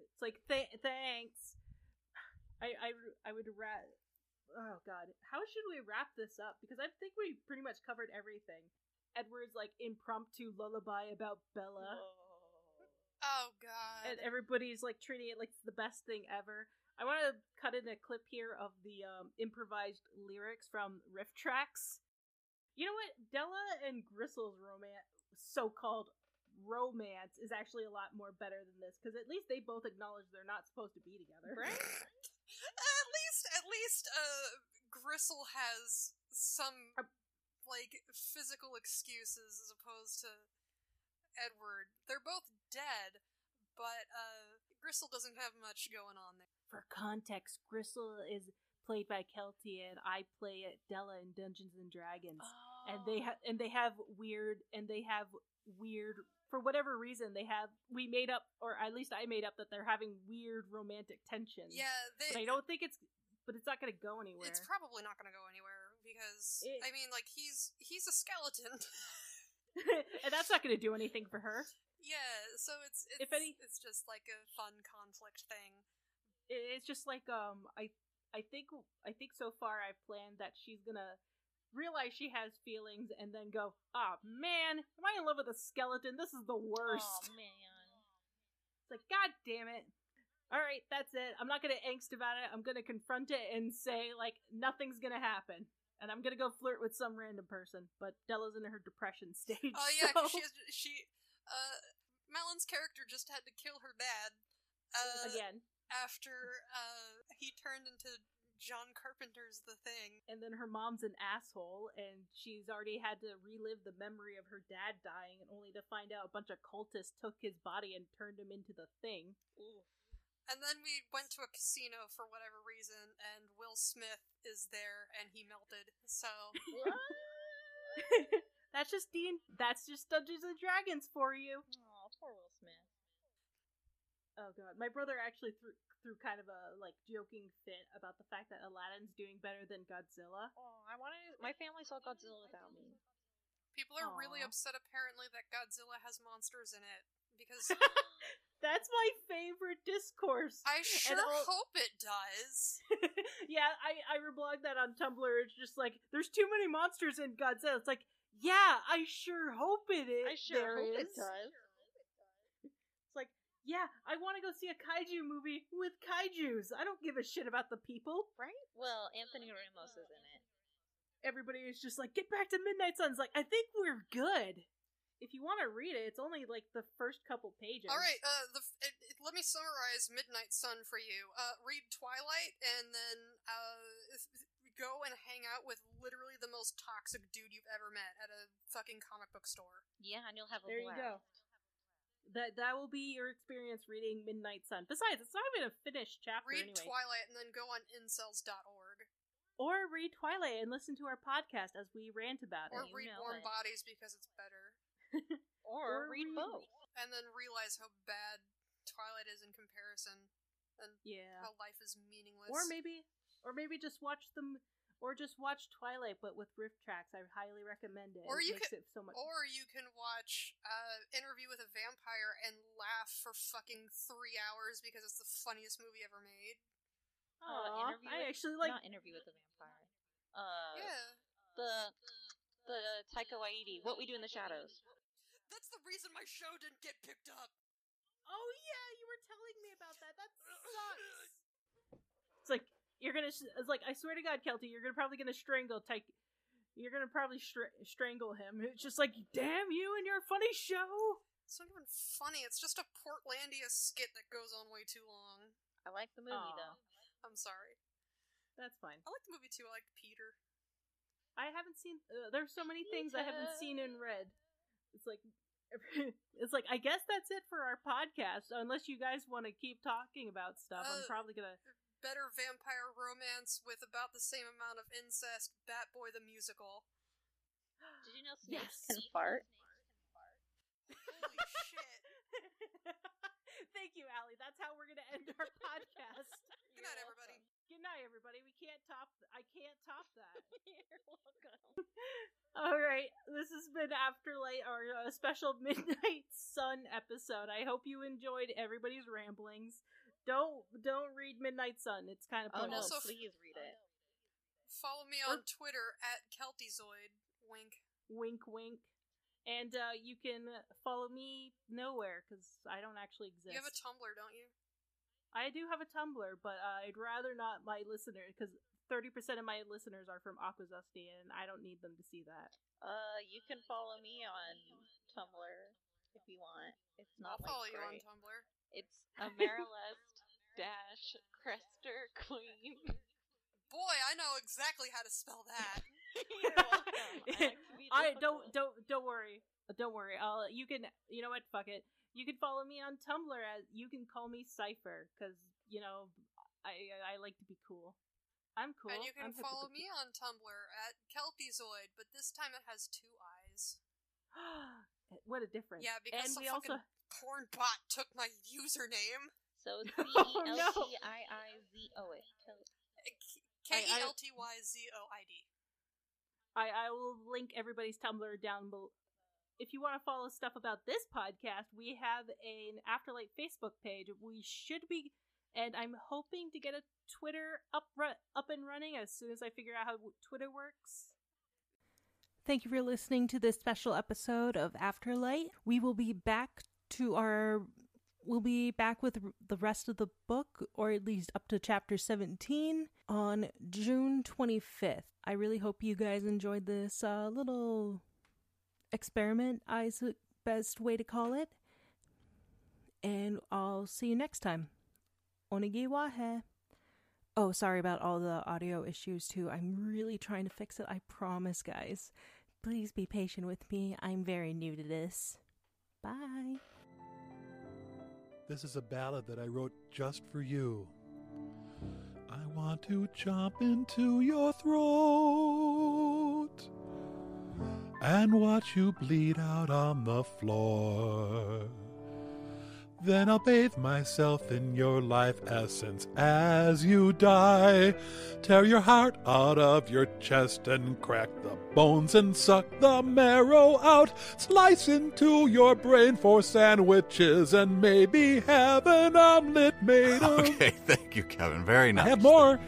[SPEAKER 3] It's like th- thanks. I I I would rat. Oh God, how should we wrap this up? Because I think we pretty much covered everything. Edward's like impromptu lullaby about Bella,
[SPEAKER 2] Oh god.
[SPEAKER 3] and everybody's like treating it like it's the best thing ever. I want to cut in a clip here of the um, improvised lyrics from RiffTrax. You know what? Della and Gristle's romance, so-called romance, is actually a lot more better than this because at least they both acknowledge they're not supposed to be together.
[SPEAKER 1] Right?
[SPEAKER 2] At least at least uh Gristle has some like physical excuses as opposed to Edward. They're both dead, but uh Gristle doesn't have much going on there.
[SPEAKER 3] For context, Gristle is played by Kelty, and I play Della in Dungeons and Dragons. And they have and they have weird and they have weird for whatever reason they have we made up or at least I made up that they're having weird romantic tension.
[SPEAKER 2] Yeah,
[SPEAKER 3] But I don't think it's but it's not going to go anywhere.
[SPEAKER 2] it's probably not going to go anywhere because
[SPEAKER 3] It-
[SPEAKER 2] I mean like he's he's a skeleton.
[SPEAKER 3] and that's not going to do anything for her.
[SPEAKER 2] yeah, so it's it's
[SPEAKER 3] If any-
[SPEAKER 2] it's just like a fun conflict thing.
[SPEAKER 3] It's just like um I I think I think so far I've planned that she's going to realize she has feelings and then go, oh man, am I in love with a skeleton? This is the worst."
[SPEAKER 1] Oh man.
[SPEAKER 3] It's like, God damn it. All right, that's it. I'm not going to angst about it. I'm going to confront it and say, like, nothing's going to happen. And I'm going to go flirt with some random person. But Della's in her depression stage.
[SPEAKER 2] Oh yeah,
[SPEAKER 3] so-
[SPEAKER 2] she has, she uh Melon's character just had to kill her dad. Uh,
[SPEAKER 3] Again.
[SPEAKER 2] after uh he turned into John Carpenter's The Thing.
[SPEAKER 3] And then her mom's an asshole, and she's already had to relive the memory of her dad dying, and only to find out a bunch of cultists took his body and turned him into the thing.
[SPEAKER 2] And then we went to a casino for whatever reason, and Will Smith is there, and he melted. So
[SPEAKER 3] that's just Dean. that's just Dungeons and Dragons for you.
[SPEAKER 1] Smith.
[SPEAKER 3] Oh god, my brother actually threw threw kind of a like joking fit about the fact that Aladdin's doing better than Godzilla.
[SPEAKER 1] Oh, I wanted. My family saw Godzilla without me.
[SPEAKER 2] people are really upset apparently that Godzilla has monsters in it because
[SPEAKER 3] That's my favorite discourse.
[SPEAKER 2] I sure
[SPEAKER 3] all-
[SPEAKER 2] hope it does.
[SPEAKER 3] yeah, I I reblogged that on Tumblr. It's just like there's too many monsters in Godzilla. It's like, yeah, I sure hope it is.
[SPEAKER 1] I sure
[SPEAKER 3] there
[SPEAKER 1] hope it
[SPEAKER 3] is.
[SPEAKER 1] does.
[SPEAKER 3] It's like, yeah, I want to go see a kaiju movie with kaiju's. I don't give a shit about the people.
[SPEAKER 1] Right? Well, Anthony Ramos is in it.
[SPEAKER 3] Everybody is just like, get back to Midnight Suns. Like, I think we're good. If you want to read it, it's only like the first couple pages.
[SPEAKER 2] All right, uh, the it, it- let me summarize Midnight Sun for you. Uh, read Twilight, and then uh, go and hang out with literally the most toxic dude you've ever met at a fucking comic book store.
[SPEAKER 1] Yeah, and you'll have a
[SPEAKER 3] There you
[SPEAKER 1] blast.
[SPEAKER 3] go. That that will be your experience reading Midnight Sun. Besides, it's not even a finished chapter
[SPEAKER 2] Read
[SPEAKER 3] anyway.
[SPEAKER 2] Twilight, and then go on incels.org.
[SPEAKER 3] or read Twilight and listen to our podcast as we rant about
[SPEAKER 2] Or
[SPEAKER 3] it.
[SPEAKER 1] you
[SPEAKER 2] read
[SPEAKER 1] know
[SPEAKER 2] Warm
[SPEAKER 1] it.
[SPEAKER 2] Bodies because it's better.
[SPEAKER 1] Or,
[SPEAKER 3] Or
[SPEAKER 1] read
[SPEAKER 3] read-
[SPEAKER 1] both.
[SPEAKER 2] And then realize how bad Twilight is in comparison, and
[SPEAKER 3] Yeah.
[SPEAKER 2] how life is meaningless.
[SPEAKER 3] Or maybe, or maybe just watch them, or just watch Twilight but with riff tracks. I highly recommend it.
[SPEAKER 2] Or
[SPEAKER 3] it
[SPEAKER 2] you
[SPEAKER 3] makes
[SPEAKER 2] could-
[SPEAKER 3] it so much.
[SPEAKER 2] Or you can watch uh, Interview with a Vampire and laugh for fucking three hours because it's the funniest movie ever made.
[SPEAKER 1] Uh, interview
[SPEAKER 3] I
[SPEAKER 1] with-
[SPEAKER 3] actually like.
[SPEAKER 1] Not interview with a vampire. Uh,
[SPEAKER 2] yeah.
[SPEAKER 1] the the Taika Waititi. What we do in the shadows.
[SPEAKER 2] That's the reason my show didn't get picked up.
[SPEAKER 3] Oh yeah, you were telling me about that. That sucks. It's like you're gonna. It's like I swear to God, Kelty, you're gonna probably gonna strangle Tyke. You're gonna probably str- strangle him. It's just like, damn you and your funny show.
[SPEAKER 2] It's not even funny. It's just a Portlandia skit that goes on way too long.
[SPEAKER 1] I like the movie
[SPEAKER 3] Aw.
[SPEAKER 1] though.
[SPEAKER 2] I'm sorry.
[SPEAKER 3] That's fine.
[SPEAKER 2] I like the movie too. I like Peter.
[SPEAKER 3] I haven't seen. Uh, there's so many things I haven't seen and read. It's like, it's like I guess that's it for our podcast. Unless you guys want to keep talking about stuff, I'm
[SPEAKER 2] Uh,
[SPEAKER 3] probably gonna.
[SPEAKER 2] Better vampire romance with about the same amount of incest. Bat Boy the musical.
[SPEAKER 1] Did you know snakes
[SPEAKER 3] Yes.
[SPEAKER 1] can fart?
[SPEAKER 2] Holy shit.
[SPEAKER 3] Thank you, Allie. That's how we're gonna end our podcast.
[SPEAKER 2] Good night, everybody.
[SPEAKER 3] Good night, everybody. We can't top. I can't top that.
[SPEAKER 1] You're welcome.
[SPEAKER 3] All right, this has been Afterlight, our uh, special Midnight Sun episode. I hope you enjoyed everybody's ramblings. Don't don't read Midnight Sun. It's kind of
[SPEAKER 1] Oh no!
[SPEAKER 2] Also-
[SPEAKER 1] please read it.
[SPEAKER 2] Follow me on Twitter at Keltyzoid. Wink.
[SPEAKER 3] wink wink. And uh, you can follow me nowhere because I don't actually exist.
[SPEAKER 2] You have a Tumblr, don't you?
[SPEAKER 3] I do have a Tumblr, but uh, I'd rather not my listeners because thirty percent of my listeners are from Aquazusty, and I don't need them to see that.
[SPEAKER 1] Uh, you can follow me on Tumblr if you want. It's not
[SPEAKER 2] I'll follow
[SPEAKER 1] like
[SPEAKER 2] you on. Tumblr.
[SPEAKER 1] It's Amarylest dash Crester Queen.
[SPEAKER 2] boy, I know exactly how to spell that.
[SPEAKER 1] You're welcome. I, like to be
[SPEAKER 3] I don't don't don't worry. Don't worry. I'll you can you know what? Fuck it. You can follow me on Tumblr as you can call me Cipher because you know I I like to be cool. I'm cool.
[SPEAKER 2] and you can
[SPEAKER 3] I'm
[SPEAKER 2] follow me on Tumblr at Kelpiezoid, but this time it has two eyes.
[SPEAKER 3] what a difference.
[SPEAKER 2] Yeah, because
[SPEAKER 3] and
[SPEAKER 2] some
[SPEAKER 3] we also
[SPEAKER 2] fucking porn bot took my username.
[SPEAKER 1] So C
[SPEAKER 3] Oh,
[SPEAKER 1] E
[SPEAKER 3] no.
[SPEAKER 1] L T I I Z O A.
[SPEAKER 2] K E L T Y Z O I D.
[SPEAKER 3] I, I will link everybody's Tumblr down below. If you want to follow stuff about this podcast, we have an Afterlight Facebook page. We should be, and I'm hoping to get a Twitter up ru- up and running as soon as I figure out how Twitter works. Thank you for listening to this special episode of Afterlight. We will be back to our. We'll be back with the rest of the book, or at least up to chapter 17, on June 25th. I really hope you guys enjoyed this uh, little experiment, is best way to call it. And I'll see you next time. Onigiwahe. Oh, sorry about all the audio issues, too. I'm really trying to fix it. I promise, guys. Please be patient with me. I'm very new to this. Bye.
[SPEAKER 5] This is a ballad that I wrote just for you. I want to jump into your throat and watch you bleed out on the floor. Then I'll bathe myself in your life essence as you die. Tear your heart out of your chest and crack the bones and suck the marrow out. Slice into your brain for sandwiches and maybe have an omelet made of.
[SPEAKER 6] Okay, thank you, Kevin. Very nice.
[SPEAKER 5] I have more.